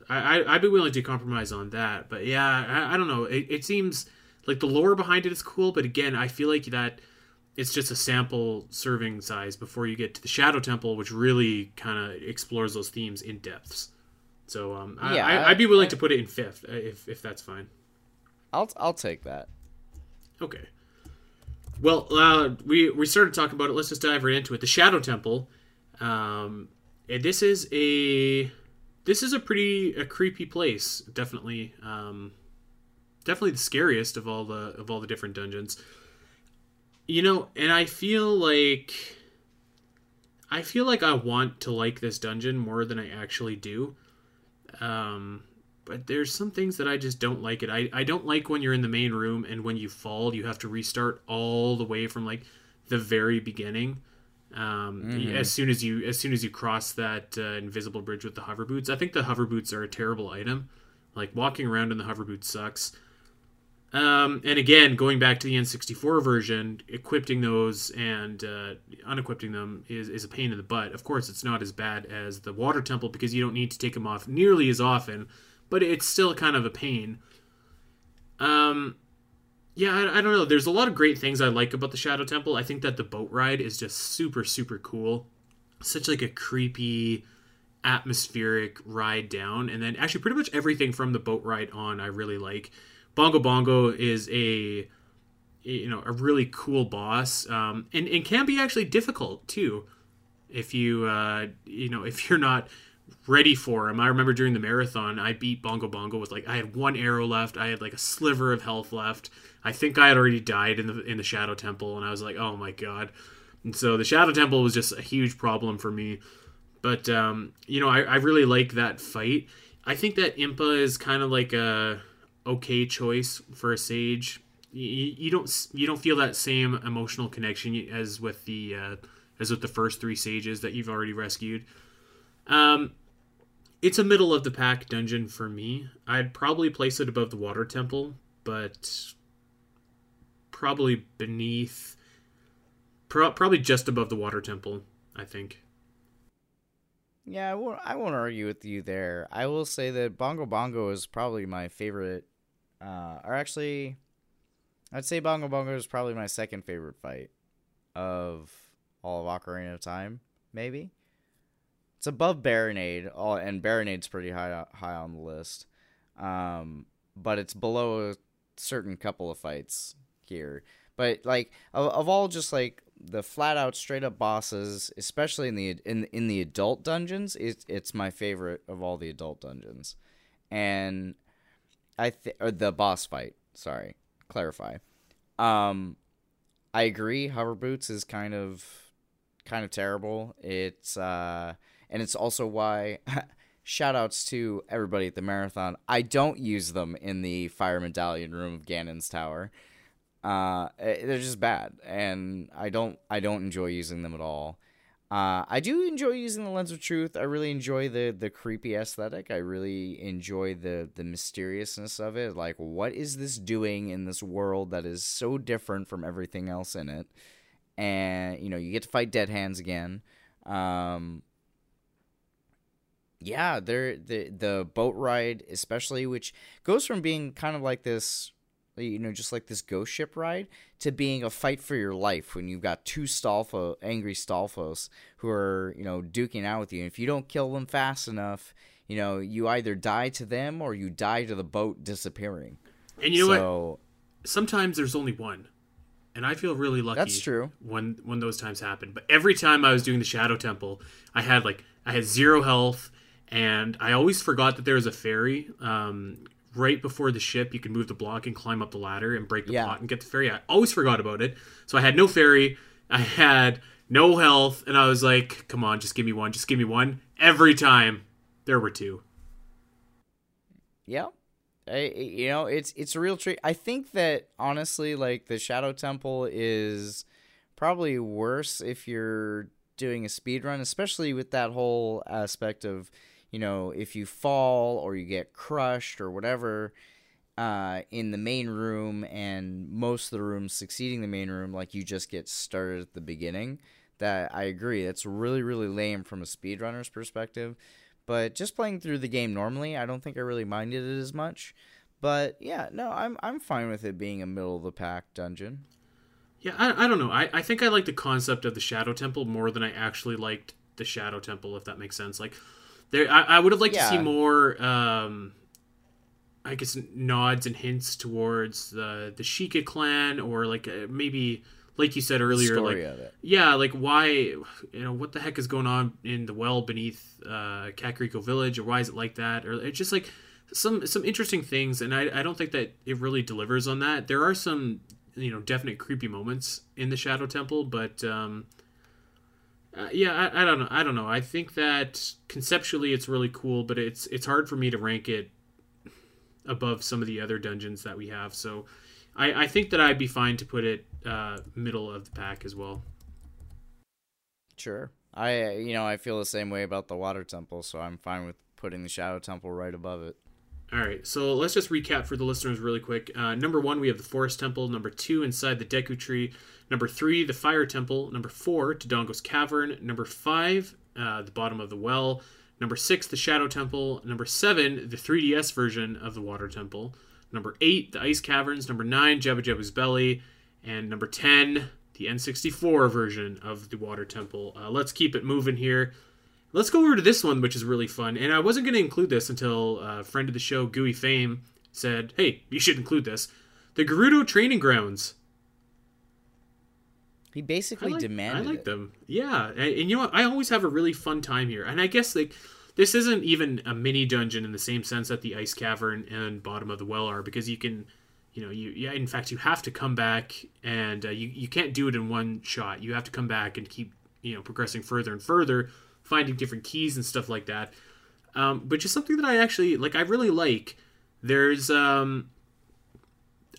I, I I'd be willing to compromise on that, but yeah, I, I don't know. It, it seems like the lore behind it is cool, but again, I feel like that it's just a sample serving size before you get to the Shadow Temple, which really kind of explores those themes in depths. So um, yeah, I, would be willing I, to put it in fifth uh, if if that's fine. I'll I'll take that. Okay. Well, uh, we we started talking about it. Let's just dive right into it. The Shadow Temple. Um, and this is a this is a pretty a creepy place, definitely. Um, definitely the scariest of all the of all the different dungeons. You know, and I feel like I feel like I want to like this dungeon more than I actually do. Um, but there's some things that I just don't like it. I, I don't like when you're in the main room and when you fall, you have to restart all the way from like the very beginning. Um, mm-hmm. as soon as you as soon as you cross that uh, invisible bridge with the hover boots, I think the hover boots are a terrible item. Like walking around in the hover boots sucks. Um, and again, going back to the N64 version, equipping those and uh, unequipping them is, is a pain in the butt. Of course, it's not as bad as the Water Temple because you don't need to take them off nearly as often, but it's still kind of a pain. Um, yeah, I, I don't know. There's a lot of great things I like about the Shadow Temple. I think that the boat ride is just super, super cool. Such like a creepy, atmospheric ride down, and then actually pretty much everything from the boat ride on I really like. Bongo Bongo is a you know a really cool boss, um, and and can be actually difficult too, if you uh, you know if you're not ready for him. I remember during the marathon, I beat Bongo Bongo with like I had one arrow left, I had like a sliver of health left. I think I had already died in the in the Shadow Temple, and I was like, oh my god. And so the Shadow Temple was just a huge problem for me. But um, you know, I, I really like that fight. I think that Impa is kind of like a okay choice for a sage. You, you don't you don't feel that same emotional connection as with the uh, as with the first three sages that you've already rescued. Um, it's a middle of the pack dungeon for me. I'd probably place it above the water temple, but probably beneath, pro- probably just above the water temple. I think. Yeah, I won't. I won't argue with you there. I will say that Bongo Bongo is probably my favorite uh, or actually, I'd say Bongo Bongo is probably my second favorite fight of all of Ocarina of Time. Maybe it's above Barinade, all and Barinade's pretty high high on the list, um, but it's below a certain couple of fights here. But like of, of all just like the flat out straight up bosses, especially in the in in the adult dungeons, it's it's my favorite of all the adult dungeons, and I th- or the boss fight. Sorry, clarify. Um, I agree. Hover boots is kind of kind of terrible. It's uh, and it's also why. shout outs to everybody at the marathon. I don't use them in the fire medallion room of Ganon's tower. Uh, eh, they're just bad, and I don't I don't enjoy using them at all. Uh, I do enjoy using the lens of truth. I really enjoy the the creepy aesthetic. I really enjoy the the mysteriousness of it. Like, what is this doing in this world that is so different from everything else in it? And you know, you get to fight dead hands again. Um, yeah, there the the boat ride, especially, which goes from being kind of like this you know, just like this ghost ship ride, to being a fight for your life when you've got two Stalfo, angry Stalfos who are, you know, duking out with you. And if you don't kill them fast enough, you know, you either die to them or you die to the boat disappearing. And you know so, what? Sometimes there's only one. And I feel really lucky that's true. when when those times happen. But every time I was doing the Shadow Temple, I had like I had zero health and I always forgot that there was a fairy. Um, right before the ship, you can move the block and climb up the ladder and break the yeah. pot and get the ferry. I always forgot about it. So I had no ferry. I had no health, and I was like, "Come on, just give me one. Just give me one." Every time, there were two. Yeah, I, you know, it's it's a real treat. I think that honestly, like the Shadow Temple is probably worse if you're doing a speed run, especially with that whole aspect of you know, if you fall or you get crushed or whatever uh, in the main room and most of the rooms succeeding the main room, like you just get started at the beginning, that I agree. That's really, really lame from a speedrunner's perspective. But just playing through the game normally, I don't think I really minded it as much. But yeah, no, I'm I'm fine with it being a middle of the pack dungeon. Yeah, I, I don't know. I, I think I like the concept of the Shadow Temple more than I actually liked the Shadow Temple, if that makes sense. Like, there, I, I would have liked yeah. to see more. Um, I guess nods and hints towards the the Sheikah clan, or like uh, maybe like you said earlier, like yeah, like why you know what the heck is going on in the well beneath uh, Kakariko Village, or why is it like that, or it's just like some some interesting things, and I I don't think that it really delivers on that. There are some you know definite creepy moments in the Shadow Temple, but um, uh, yeah, I, I, don't know. I don't know. I think that conceptually it's really cool, but it's it's hard for me to rank it above some of the other dungeons that we have. So I, I think that I'd be fine to put it uh, middle of the pack as well. Sure. I you know I feel the same way about the water temple, so I'm fine with putting the shadow temple right above it. All right, so let's just recap for the listeners really quick. Uh, number one, we have the Forest Temple. Number two, inside the Deku Tree. Number three, the Fire Temple. Number four, Dodongo's Cavern. Number five, uh, the bottom of the well. Number six, the Shadow Temple. Number seven, the 3DS version of the Water Temple. Number eight, the Ice Caverns. Number nine, Jabu Jabu's Belly. And number 10, the N64 version of the Water Temple. Uh, let's keep it moving here. Let's go over to this one, which is really fun. And I wasn't going to include this until a friend of the show, Gooey Fame, said, hey, you should include this. The Gerudo Training Grounds. He basically I like, demanded I like it. them. Yeah, and, and you know what? I always have a really fun time here. And I guess like this isn't even a mini dungeon in the same sense that the ice cavern and bottom of the well are, because you can, you know, you yeah. In fact, you have to come back, and uh, you you can't do it in one shot. You have to come back and keep you know progressing further and further, finding different keys and stuff like that. Um, but just something that I actually like. I really like. There's um.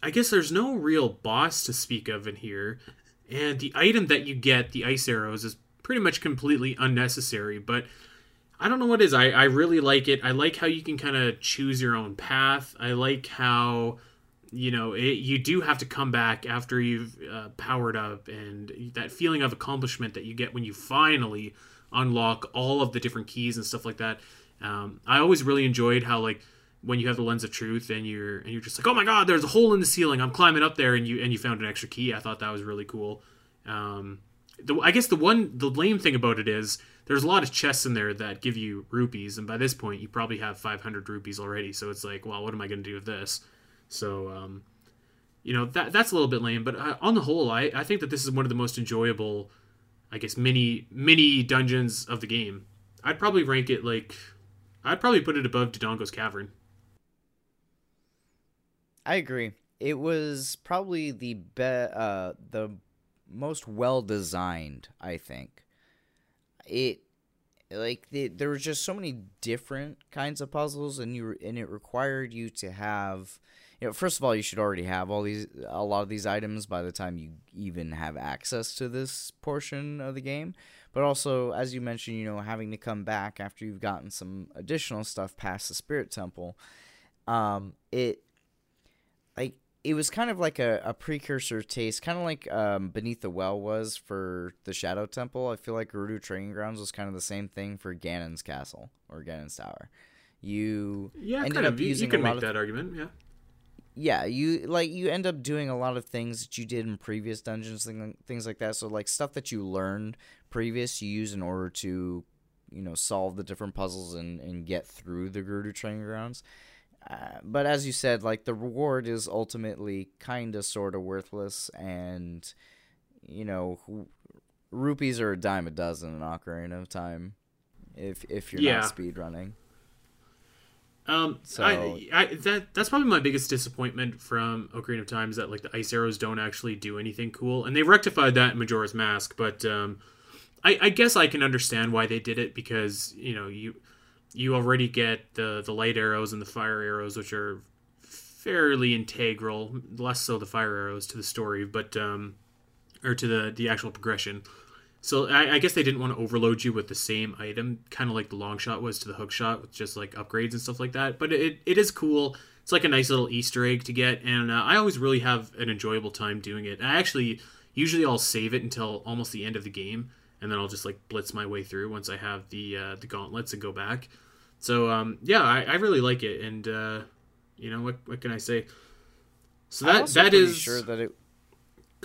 I guess there's no real boss to speak of in here. And the item that you get, the ice arrows, is pretty much completely unnecessary. But I don't know what is. I, I really like it. I like how you can kind of choose your own path. I like how, you know, it, you do have to come back after you've uh, powered up, and that feeling of accomplishment that you get when you finally unlock all of the different keys and stuff like that. Um, I always really enjoyed how like when you have the lens of truth and you're and you're just like, oh my god, there's a hole in the ceiling. I'm climbing up there, and you and you found an extra key. I thought that was really cool. Um, the, I guess the one the lame thing about it is there's a lot of chests in there that give you rupees, and by this point you probably have 500 rupees already. So it's like, well, what am I going to do with this? So um, you know that that's a little bit lame, but uh, on the whole, I I think that this is one of the most enjoyable, I guess mini mini dungeons of the game. I'd probably rank it like I'd probably put it above Dodongo's Cavern. I agree. It was probably the be- uh, the most well designed. I think it like the, there was just so many different kinds of puzzles, and you and it required you to have. You know, first of all, you should already have all these a lot of these items by the time you even have access to this portion of the game. But also, as you mentioned, you know, having to come back after you've gotten some additional stuff past the spirit temple. Um, it like it was kind of like a, a precursor taste, kind of like um, Beneath the Well was for the Shadow Temple. I feel like Gerudo Training Grounds was kind of the same thing for Ganon's Castle or Ganon's Tower. You Yeah, ended kind of. You, using you can make that argument. Yeah. Yeah you like you end up doing a lot of things that you did in previous dungeons thing, things like that. So like stuff that you learned previous you use in order to you know solve the different puzzles and, and get through the Gerudo training grounds. Uh, but as you said like the reward is ultimately kind of sort of worthless and you know rupees are a dime a dozen in Ocarina of Time if if you're Yeah. not speed running Um, So- I, I that that's probably my biggest disappointment from Ocarina of Time is that like the ice arrows don't actually do anything cool, and they rectified that in Majora's Mask. But um, I, I guess I can understand why they did it because you know you you already get the the light arrows and the fire arrows, which are fairly integral, less so the fire arrows to the story, but um, or to the the actual progression. So I, I guess they didn't want to overload you with the same item, kind of like the long shot was to the hook shot, with just like upgrades and stuff like that. But it, it is cool. It's like a nice little Easter egg to get, and uh, I always really have an enjoyable time doing it. I actually usually I'll save it until almost the end of the game, and then I'll just like blitz my way through once I have the uh, the gauntlets and go back. So um, yeah, I, I really like it, and uh, you know what what can I say? So that that sure that it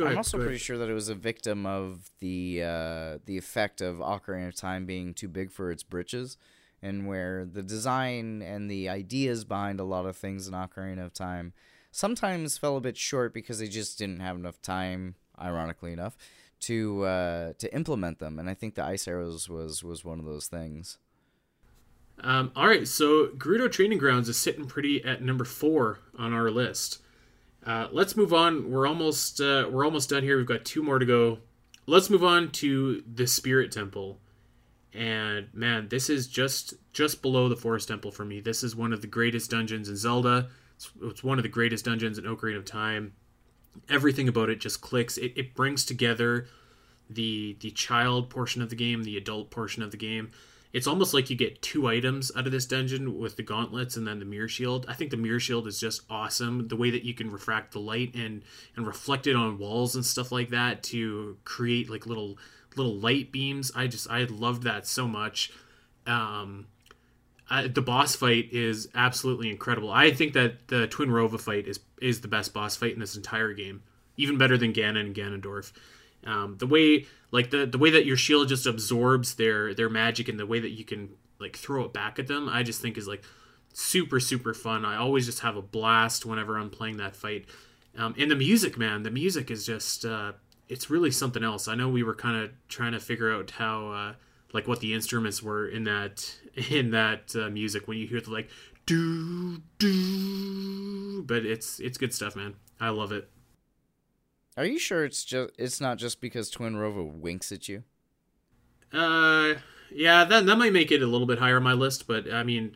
ahead, I'm also pretty sure that it was a victim of the uh, the effect of Ocarina of Time being too big for its britches, and where the design and the ideas behind a lot of things in Ocarina of Time sometimes fell a bit short because they just didn't have enough time, ironically enough, to uh, to implement them. And I think the ice arrows was was one of those things. Um, all right, so Gerudo Training Grounds is sitting pretty at number four on our list. Uh, let's move on. We're almost uh, we're almost done here. We've got two more to go. Let's move on to the Spirit Temple. And man, this is just just below the Forest Temple for me. This is one of the greatest dungeons in Zelda. It's, it's one of the greatest dungeons in Ocarina of Time. Everything about it just clicks. It, it brings together the the child portion of the game, the adult portion of the game, it's almost like you get two items out of this dungeon with the gauntlets and then the mirror shield. I think the mirror shield is just awesome. The way that you can refract the light and and reflect it on walls and stuff like that to create like little little light beams. I just I loved that so much. Um, I, the boss fight is absolutely incredible. I think that the Twinrova fight is is the best boss fight in this entire game, even better than Ganon and Ganondorf. Um, the way like the the way that your shield just absorbs their their magic and the way that you can like throw it back at them, I just think is like super super fun. I always just have a blast whenever I'm playing that fight. Um, and the music, man, the music is just uh, it's really something else. I know we were kind of trying to figure out how uh, like what the instruments were in that in that uh, music when you hear the like do do, but it's it's good stuff, man. I love it. Are you sure it's just it's not just because Twinrova winks at you? Uh, yeah, that that might make it a little bit higher on my list, but I mean,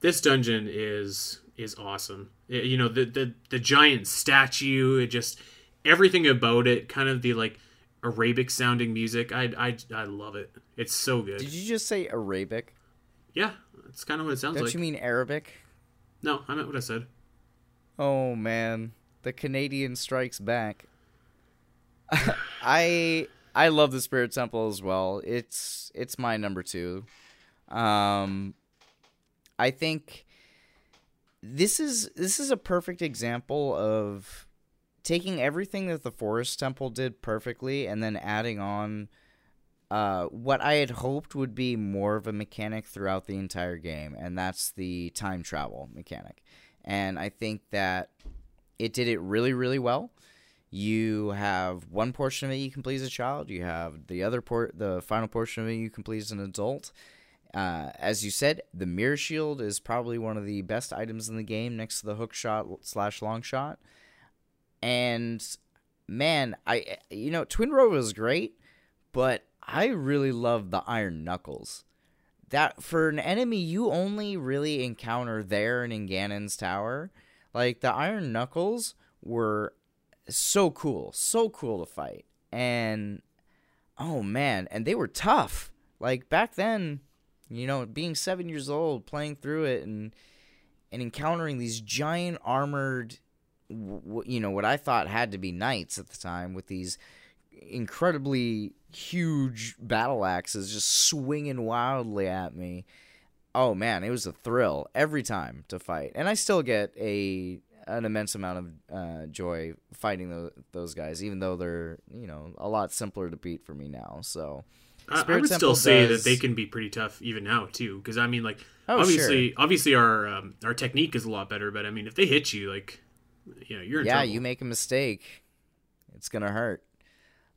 this dungeon is is awesome. It, you know, the the the giant statue, it just everything about it, kind of the like Arabic sounding music. I I I love it. It's so good. Did you just say Arabic? Yeah, it's kind of what it sounds Don't like. you mean Arabic? No, I meant what I said. Oh man, the Canadian strikes back. I I love the Spirit Temple as well. It's it's my number 2. Um I think this is this is a perfect example of taking everything that the Forest Temple did perfectly and then adding on uh, what I had hoped would be more of a mechanic throughout the entire game, and that's the time travel mechanic. And I think that it did it really, really well. You have one portion of it you complete as a child. You have the other port, the final portion of it you complete as an adult. Uh, as you said, the mirror shield is probably one of the best items in the game, next to the hook shot slash long shot. And man, I you know Twinrova is great, but I really love the Iron Knuckles. That for an enemy you only really encounter there and in Ganon's tower, like the Iron Knuckles were so cool, so cool to fight. And oh man, and they were tough. Like back then, you know, being 7 years old, playing through it and and encountering these giant armored you know, what I thought had to be knights at the time with these incredibly huge battle axes just swinging wildly at me. Oh man, it was a thrill every time to fight, and I still get a an immense amount of uh, joy fighting those, those guys, even though they're you know a lot simpler to beat for me now. So I, I Spirit would Temple still say does- that they can be pretty tough even now too, because I mean, like Oh, obviously, obviously our um, our technique is a lot better, but I mean, if they hit you, like, you know, you're in yeah, trouble. you make a mistake, it's gonna hurt.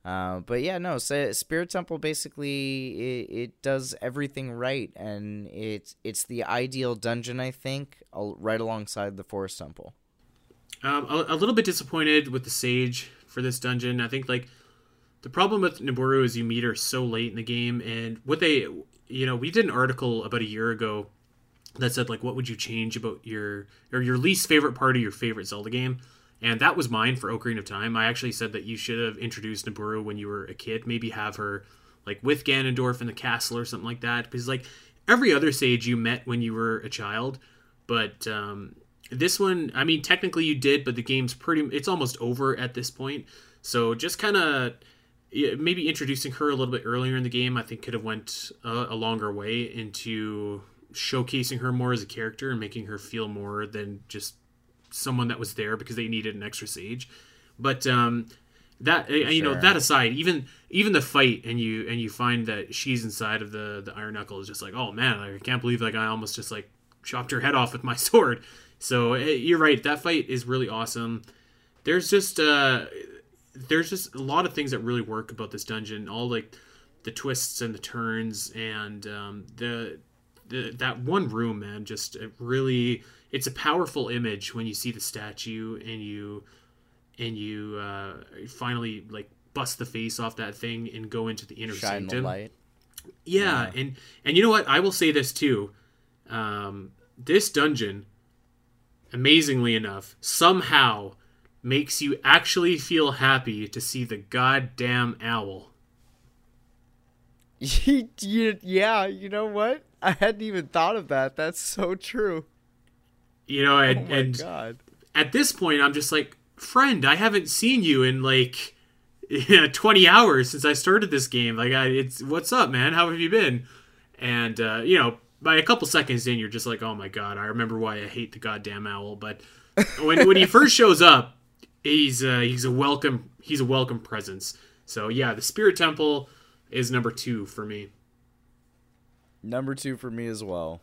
Uh, but yeah, no. So Spirit Temple basically it, it does everything right, and it's it's the ideal dungeon, I think, right alongside the Forest Temple. Um, a, a little bit disappointed with the sage for this dungeon. I think like the problem with Nabooru is you meet her so late in the game, and what they, you know, we did an article about a year ago that said like what would you change about your or your least favorite part of your favorite Zelda game, and that was mine for Ocarina of Time. I actually said that you should have introduced Nabooru when you were a kid, maybe have her like with Ganondorf in the castle or something like that, because like every other sage you met when you were a child, but um, this one, I mean, technically you did, but the game's pretty. It's almost over at this point. So just kind of maybe introducing her a little bit earlier in the game, I think could have went a, a longer way into showcasing her more as a character and making her feel more than just someone that was there because they needed an extra sage. But um, that you know that aside, even even the fight and you and you find that she's inside of the the iron knuckle is just like oh man, I can't believe like I almost just like chopped her head off with my sword. So eh, you're right, that fight is really awesome. There's just uh, there's just a lot of things that really work about this dungeon. All like the twists and the turns and um, the the that one room, man. Just it really, it's a powerful image when you see the statue and you and you uh, finally like bust the face off that thing and go into the inner Shine the sanctum. light. Yeah, and and you know what? I will say this too. Um, this dungeon, amazingly enough, somehow makes you actually feel happy to see the goddamn owl. yeah, you know what? I hadn't even thought of that. That's so true. You know, and, oh and God. at this point, I'm just like, friend, I haven't seen you in like yeah, 20 hours since I started this game. Like, I, it's what's up, man? How have you been? And uh, you know, by a couple seconds in, you're just like, oh my god, I remember why I hate the goddamn owl. But when when he first shows up, he's uh, he's a welcome he's a welcome presence. So yeah, the Spirit Temple is number two for me. Number two for me as well.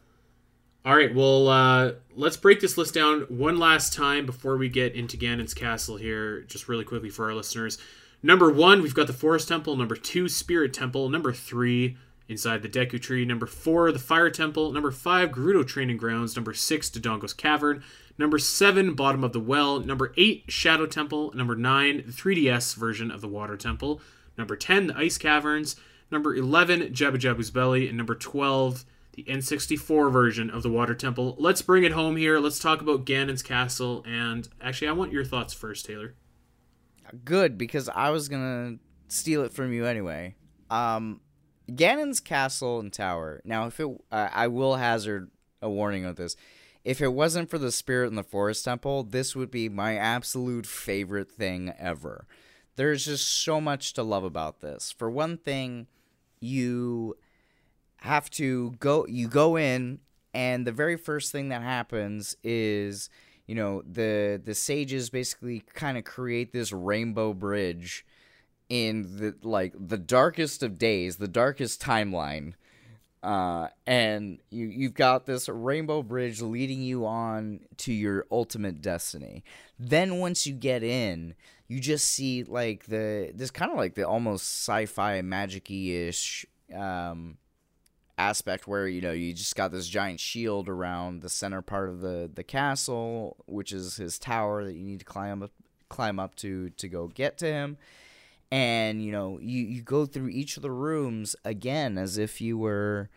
All right, well, uh, let's break this list down one last time before we get into Ganon's Castle here, just really quickly for our listeners. Number one, we've got the Forest Temple. Number two, Spirit Temple. Number three, inside the Deku Tree. Number four, the Fire Temple. Number five, Gerudo Training Grounds. Number six, Dodongo's Cavern. Number seven, Bottom of the Well. Number eight, Shadow Temple. Number nine, the 3DS version of the Water Temple. Number 10, the Ice Caverns. Number 11, Jabu Jabu's Belly. And number 12, the N64 version of the Water Temple. Let's bring it home here. Let's talk about Ganon's Castle. And actually, I want your thoughts first, Taylor. Good, because I was gonna steal it from you anyway. Um, Ganon's castle and tower. Now, if it, uh, I will hazard a warning on this. If it wasn't for the spirit in the forest temple, this would be my absolute favorite thing ever. There's just so much to love about this. For one thing, you have to go. You go in, and the very first thing that happens is you know the the sages basically kind of create this rainbow bridge in the like the darkest of days, the darkest timeline. Uh, and you you've got this rainbow bridge leading you on to your ultimate destiny. Then once you get in, you just see like the this kind of like the almost sci-fi magic-y ish um, aspect where you know you just got this giant shield around the center part of the the castle, which is his tower that you need to climb up climb up to to go get to him and you know you, you go through each of the rooms again as if you were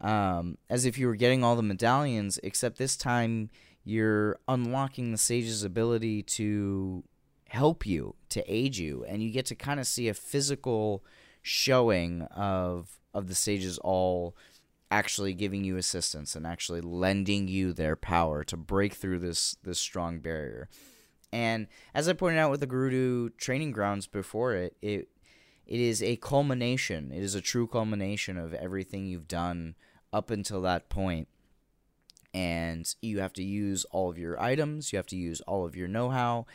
um, as if you were getting all the medallions except this time you're unlocking the sage's ability to help you to aid you and you get to kind of see a physical showing of of the sages all actually giving you assistance and actually lending you their power to break through this this strong barrier and as I pointed out with the Gerudo training grounds before it, it it is a culmination. It is a true culmination of everything you've done up until that point. And you have to use all of your items, you have to use all of your know-how,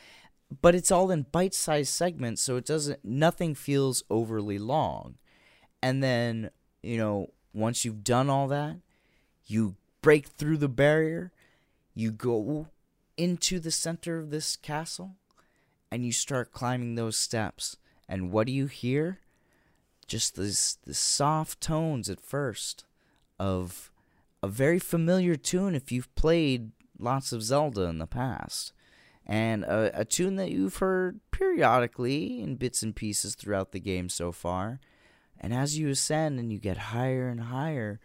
but it's all in bite-sized segments, so it doesn't nothing feels overly long. And then, you know, once you've done all that, you break through the barrier, you go into the center of this castle and you start climbing those steps. And what do you hear? Just this, this soft tones at first of a very familiar tune if you've played lots of Zelda in the past. And a, a tune that you've heard periodically in bits and pieces throughout the game so far. And as you ascend and you get higher and higher,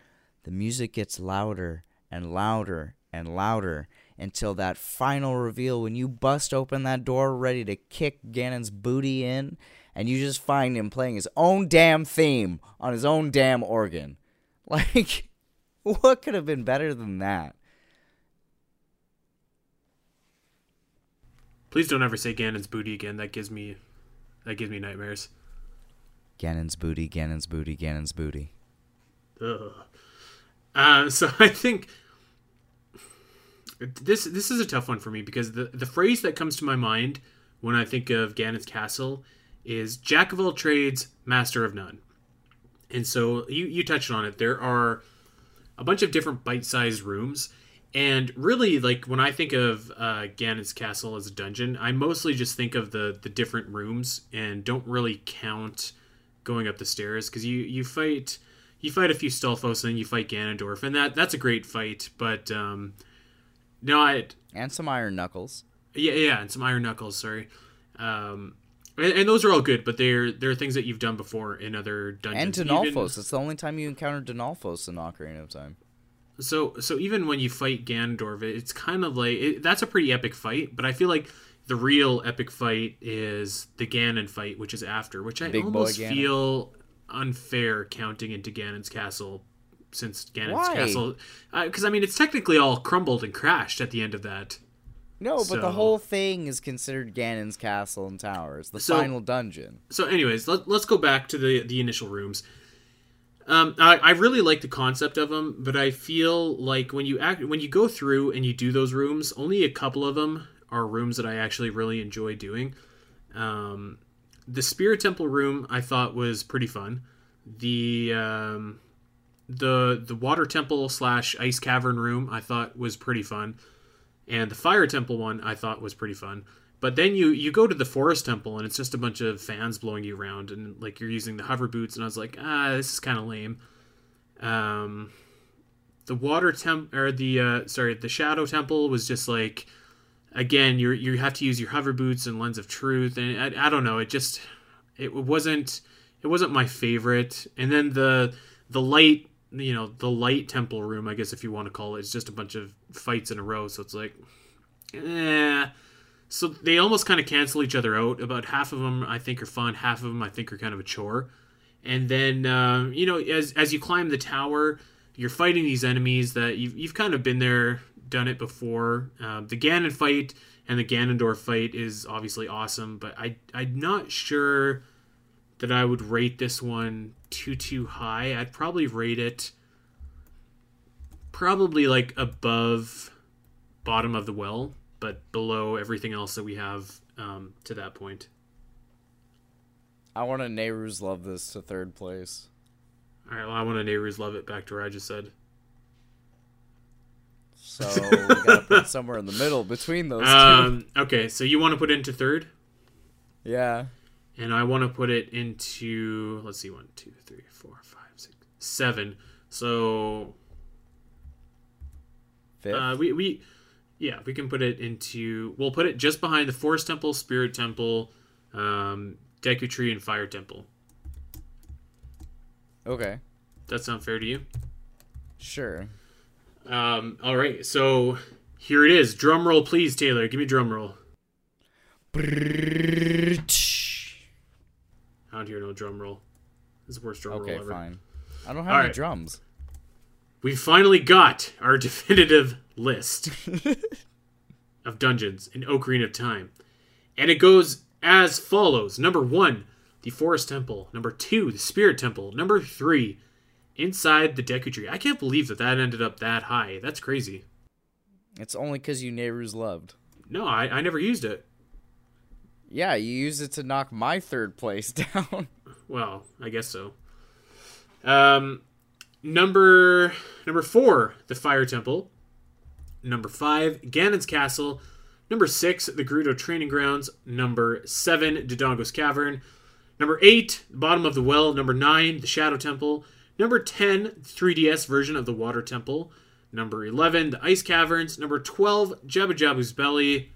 the music gets louder and louder and louder until that final reveal when you bust open that door ready to kick Ganon's booty in and you just find him playing his own damn theme on his own damn organ. Like what could have been better than that? Please don't ever say Ganon's booty again. That gives me that gives me nightmares. Ganon's booty, Ganon's booty, Ganon's booty. Ugh. Uh, so I think this this is a tough one for me because the the phrase that comes to my mind when I think of Ganon's castle is Jack of all trades, master of none. And so you you touched on it. There are a bunch of different bite-sized rooms, and really, like when I think of uh, Ganon's castle as a dungeon, I mostly just think of the the different rooms and don't really count going up the stairs because you you fight you fight a few Stalfos and then you fight Ganondorf, and that that's a great fight, but um, no, I and some iron knuckles. Yeah, yeah, and some iron knuckles. Sorry, um, and, and, those are all good, but they're they're things that you've done before in other dungeons. And Dinolfos. Even, it's the only time you encounter Dinolfos in Ocarina of Time. So so even when you fight Ganondorf, it's kind of like it, that's a pretty epic fight. But I feel like the real epic fight is the Ganon fight, which is after, which I Big almost feel unfair counting into Ganon's castle since Ganon's Why? castle because I mean it's technically all crumbled and crashed at the end of that. No, but So- the whole thing is considered Ganon's castle and towers, the So- final dungeon. So, anyways, let, let's go back to the the initial rooms. Um, I, I really like the concept of them, but I feel like when you act when you go through and you do those rooms, only a couple of them are rooms that I actually really enjoy doing. Um, the Spirit Temple room I thought was pretty fun. The um, the the Water Temple slash Ice Cavern room I thought was pretty fun, and the Fire Temple one I thought was pretty fun. But then you you go to the Forest Temple and it's just a bunch of fans blowing you around and like you're using the hover boots and I was like ah this is kind of lame. Um, the Water Temp or the uh, sorry the Shadow Temple was just like again you you have to use your hover boots and Lens of Truth and I, I don't know it just it wasn't it wasn't my favorite and then the the light you know the light temple room i guess if you want to call it it is just a bunch of fights in a row so it's like eh. so they almost kind of cancel each other out. About half of them i think are fun half of them i think are kind of a chore. And then um, you know as as you climb the tower you're fighting these enemies that you've, you've kind of been there done it before. Um, the ganon fight and the ganondorf fight is obviously awesome but i i'm not sure that I would rate this one too too high. I'd probably rate it probably like above bottom of the well, but below everything else that we have um, to that point. I want to Nayru's Love this to third place. All right, well, I want to Nayru's Love it back to where I just said. So we gotta put somewhere in the middle between those two. Um, okay, so you want to put into third, Yeah. And I want to put it into let's see, one, two, three, four, five, six, seven. So Fifth. Uh, we we yeah we can put it into we'll put it just behind the Forest Temple, Spirit Temple, um, Deku Tree, and Fire Temple. okay. That sound fair to you? Sure. Um, all right, so here it is. Drum roll, please, Taylor. Give me drum roll. I don't no drum roll. This is the worst drum Okay, roll ever. Okay, fine. I don't have All any right. drums. We finally got our definitive list of dungeons in Ocarina of Time. And it goes as follows Number one, the Forest Temple. Number two, the Spirit Temple. Number three, inside the Deku Tree. I can't believe that that ended up that high. That's crazy. It's only because you Nayru's Loved. No, I, I never used it. Yeah, you used it to knock my third place down. Well, I guess so. Um, number number four, the Fire Temple. Number five, Ganon's Castle. Number six, the Gerudo Training Grounds. Number seven, Dodongo's Cavern. Number eight, bottom of the well. Number nine, the Shadow Temple. Number ten, 3DS version of the Water Temple. Number eleven, the Ice Caverns. Number twelve, Jabu Jabu's Belly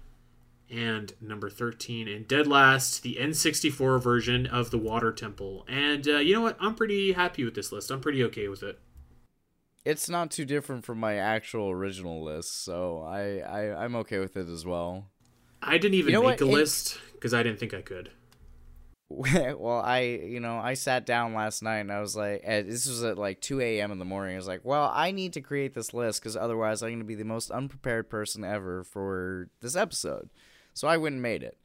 and number 13 and dead last the n64 version of the water temple and uh, you know what i'm pretty happy with this list i'm pretty okay with it it's not too different from my actual original list, so I, I I'm okay with it as well. i didn't even You know make what? a It- list because i didn't think i could well, I you know I sat down last night and I was like, this was at like 2 a.m. in the morning. I was like, well, I need to create this list because otherwise I'm going to be the most unprepared person ever for this episode. So I wouldn't made it.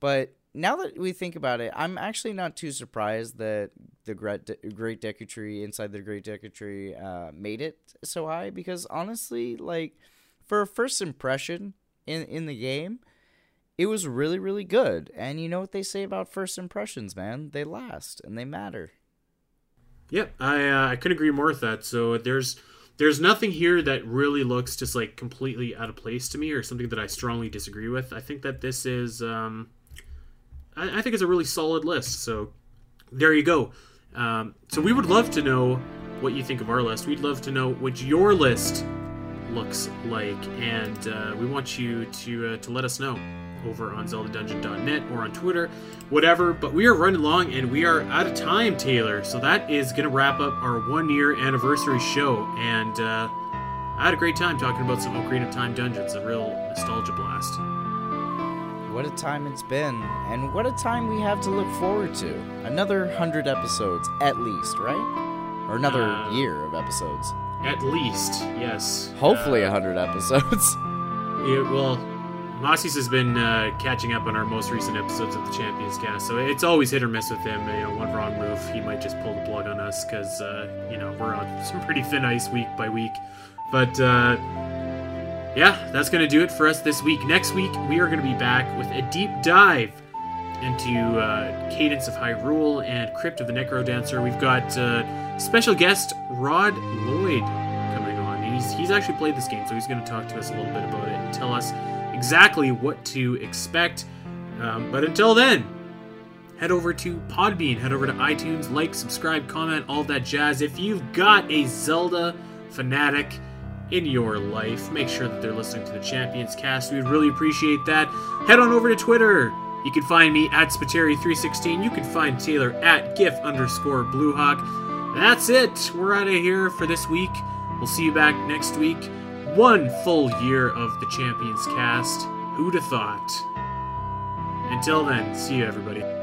But now that we think about it, I'm actually not too surprised that the Great, De- Great Deku Tree inside the Great Deku Tree uh, made it so high because honestly, like for a first impression in in the game, it was really really good. And you know what they say about first impressions, man? They last and they matter. Yep, I uh, I couldn't agree more with that. So there's there's nothing here that really looks just like completely out of place to me or something that I strongly disagree with. I think that this is um, I, I think it's a really solid list. So there you go. Um, so we would love to know what you think of our list. We'd love to know what your list looks like, and uh, we want you to uh, to let us know over on ZeldaDungeon.net or on Twitter, whatever. But we are running long and we are out of time, Taylor. So that is going to wrap up our one year anniversary show. And uh, I had a great time talking about some Ocarina of Time dungeons, a real nostalgia blast. what a time it's been, and what a time we have to look forward to. Another 100 episodes, at least, right? Or another Uh, year of episodes. At least, yes. Hopefully, Uh, a 100 episodes. Yeah, well, Mases has been uh, catching up on our most recent episodes of the Champions Cast, so it's always hit or miss with him. You know, one wrong move, he might just pull the plug on us because uh, you know we're on some pretty thin ice week by week. But uh, yeah, that's gonna do it for us this week. Next week we are gonna be back with a deep dive into uh, Cadence of Hyrule and Crypt of the NecroDancer. We've got uh, special guest Rod Lloyd coming on. He's he's actually played this game, so he's going to talk to us a little bit about it and tell us exactly what to expect. Um, but until then, head over to Podbean, head over to iTunes, like, subscribe, comment, all that jazz. If you've got a Zelda fanatic in your life, make sure that they're listening to the Champions Cast. We'd really appreciate that. Head on over to Twitter. You can find me at Spateri316. You can find Taylor at GIF underscore Bluehawk. That's it. We're out of here for this week. We'll see you back next week. One full year of the Champions Cast. Who'd have thought? Until then, see you, everybody.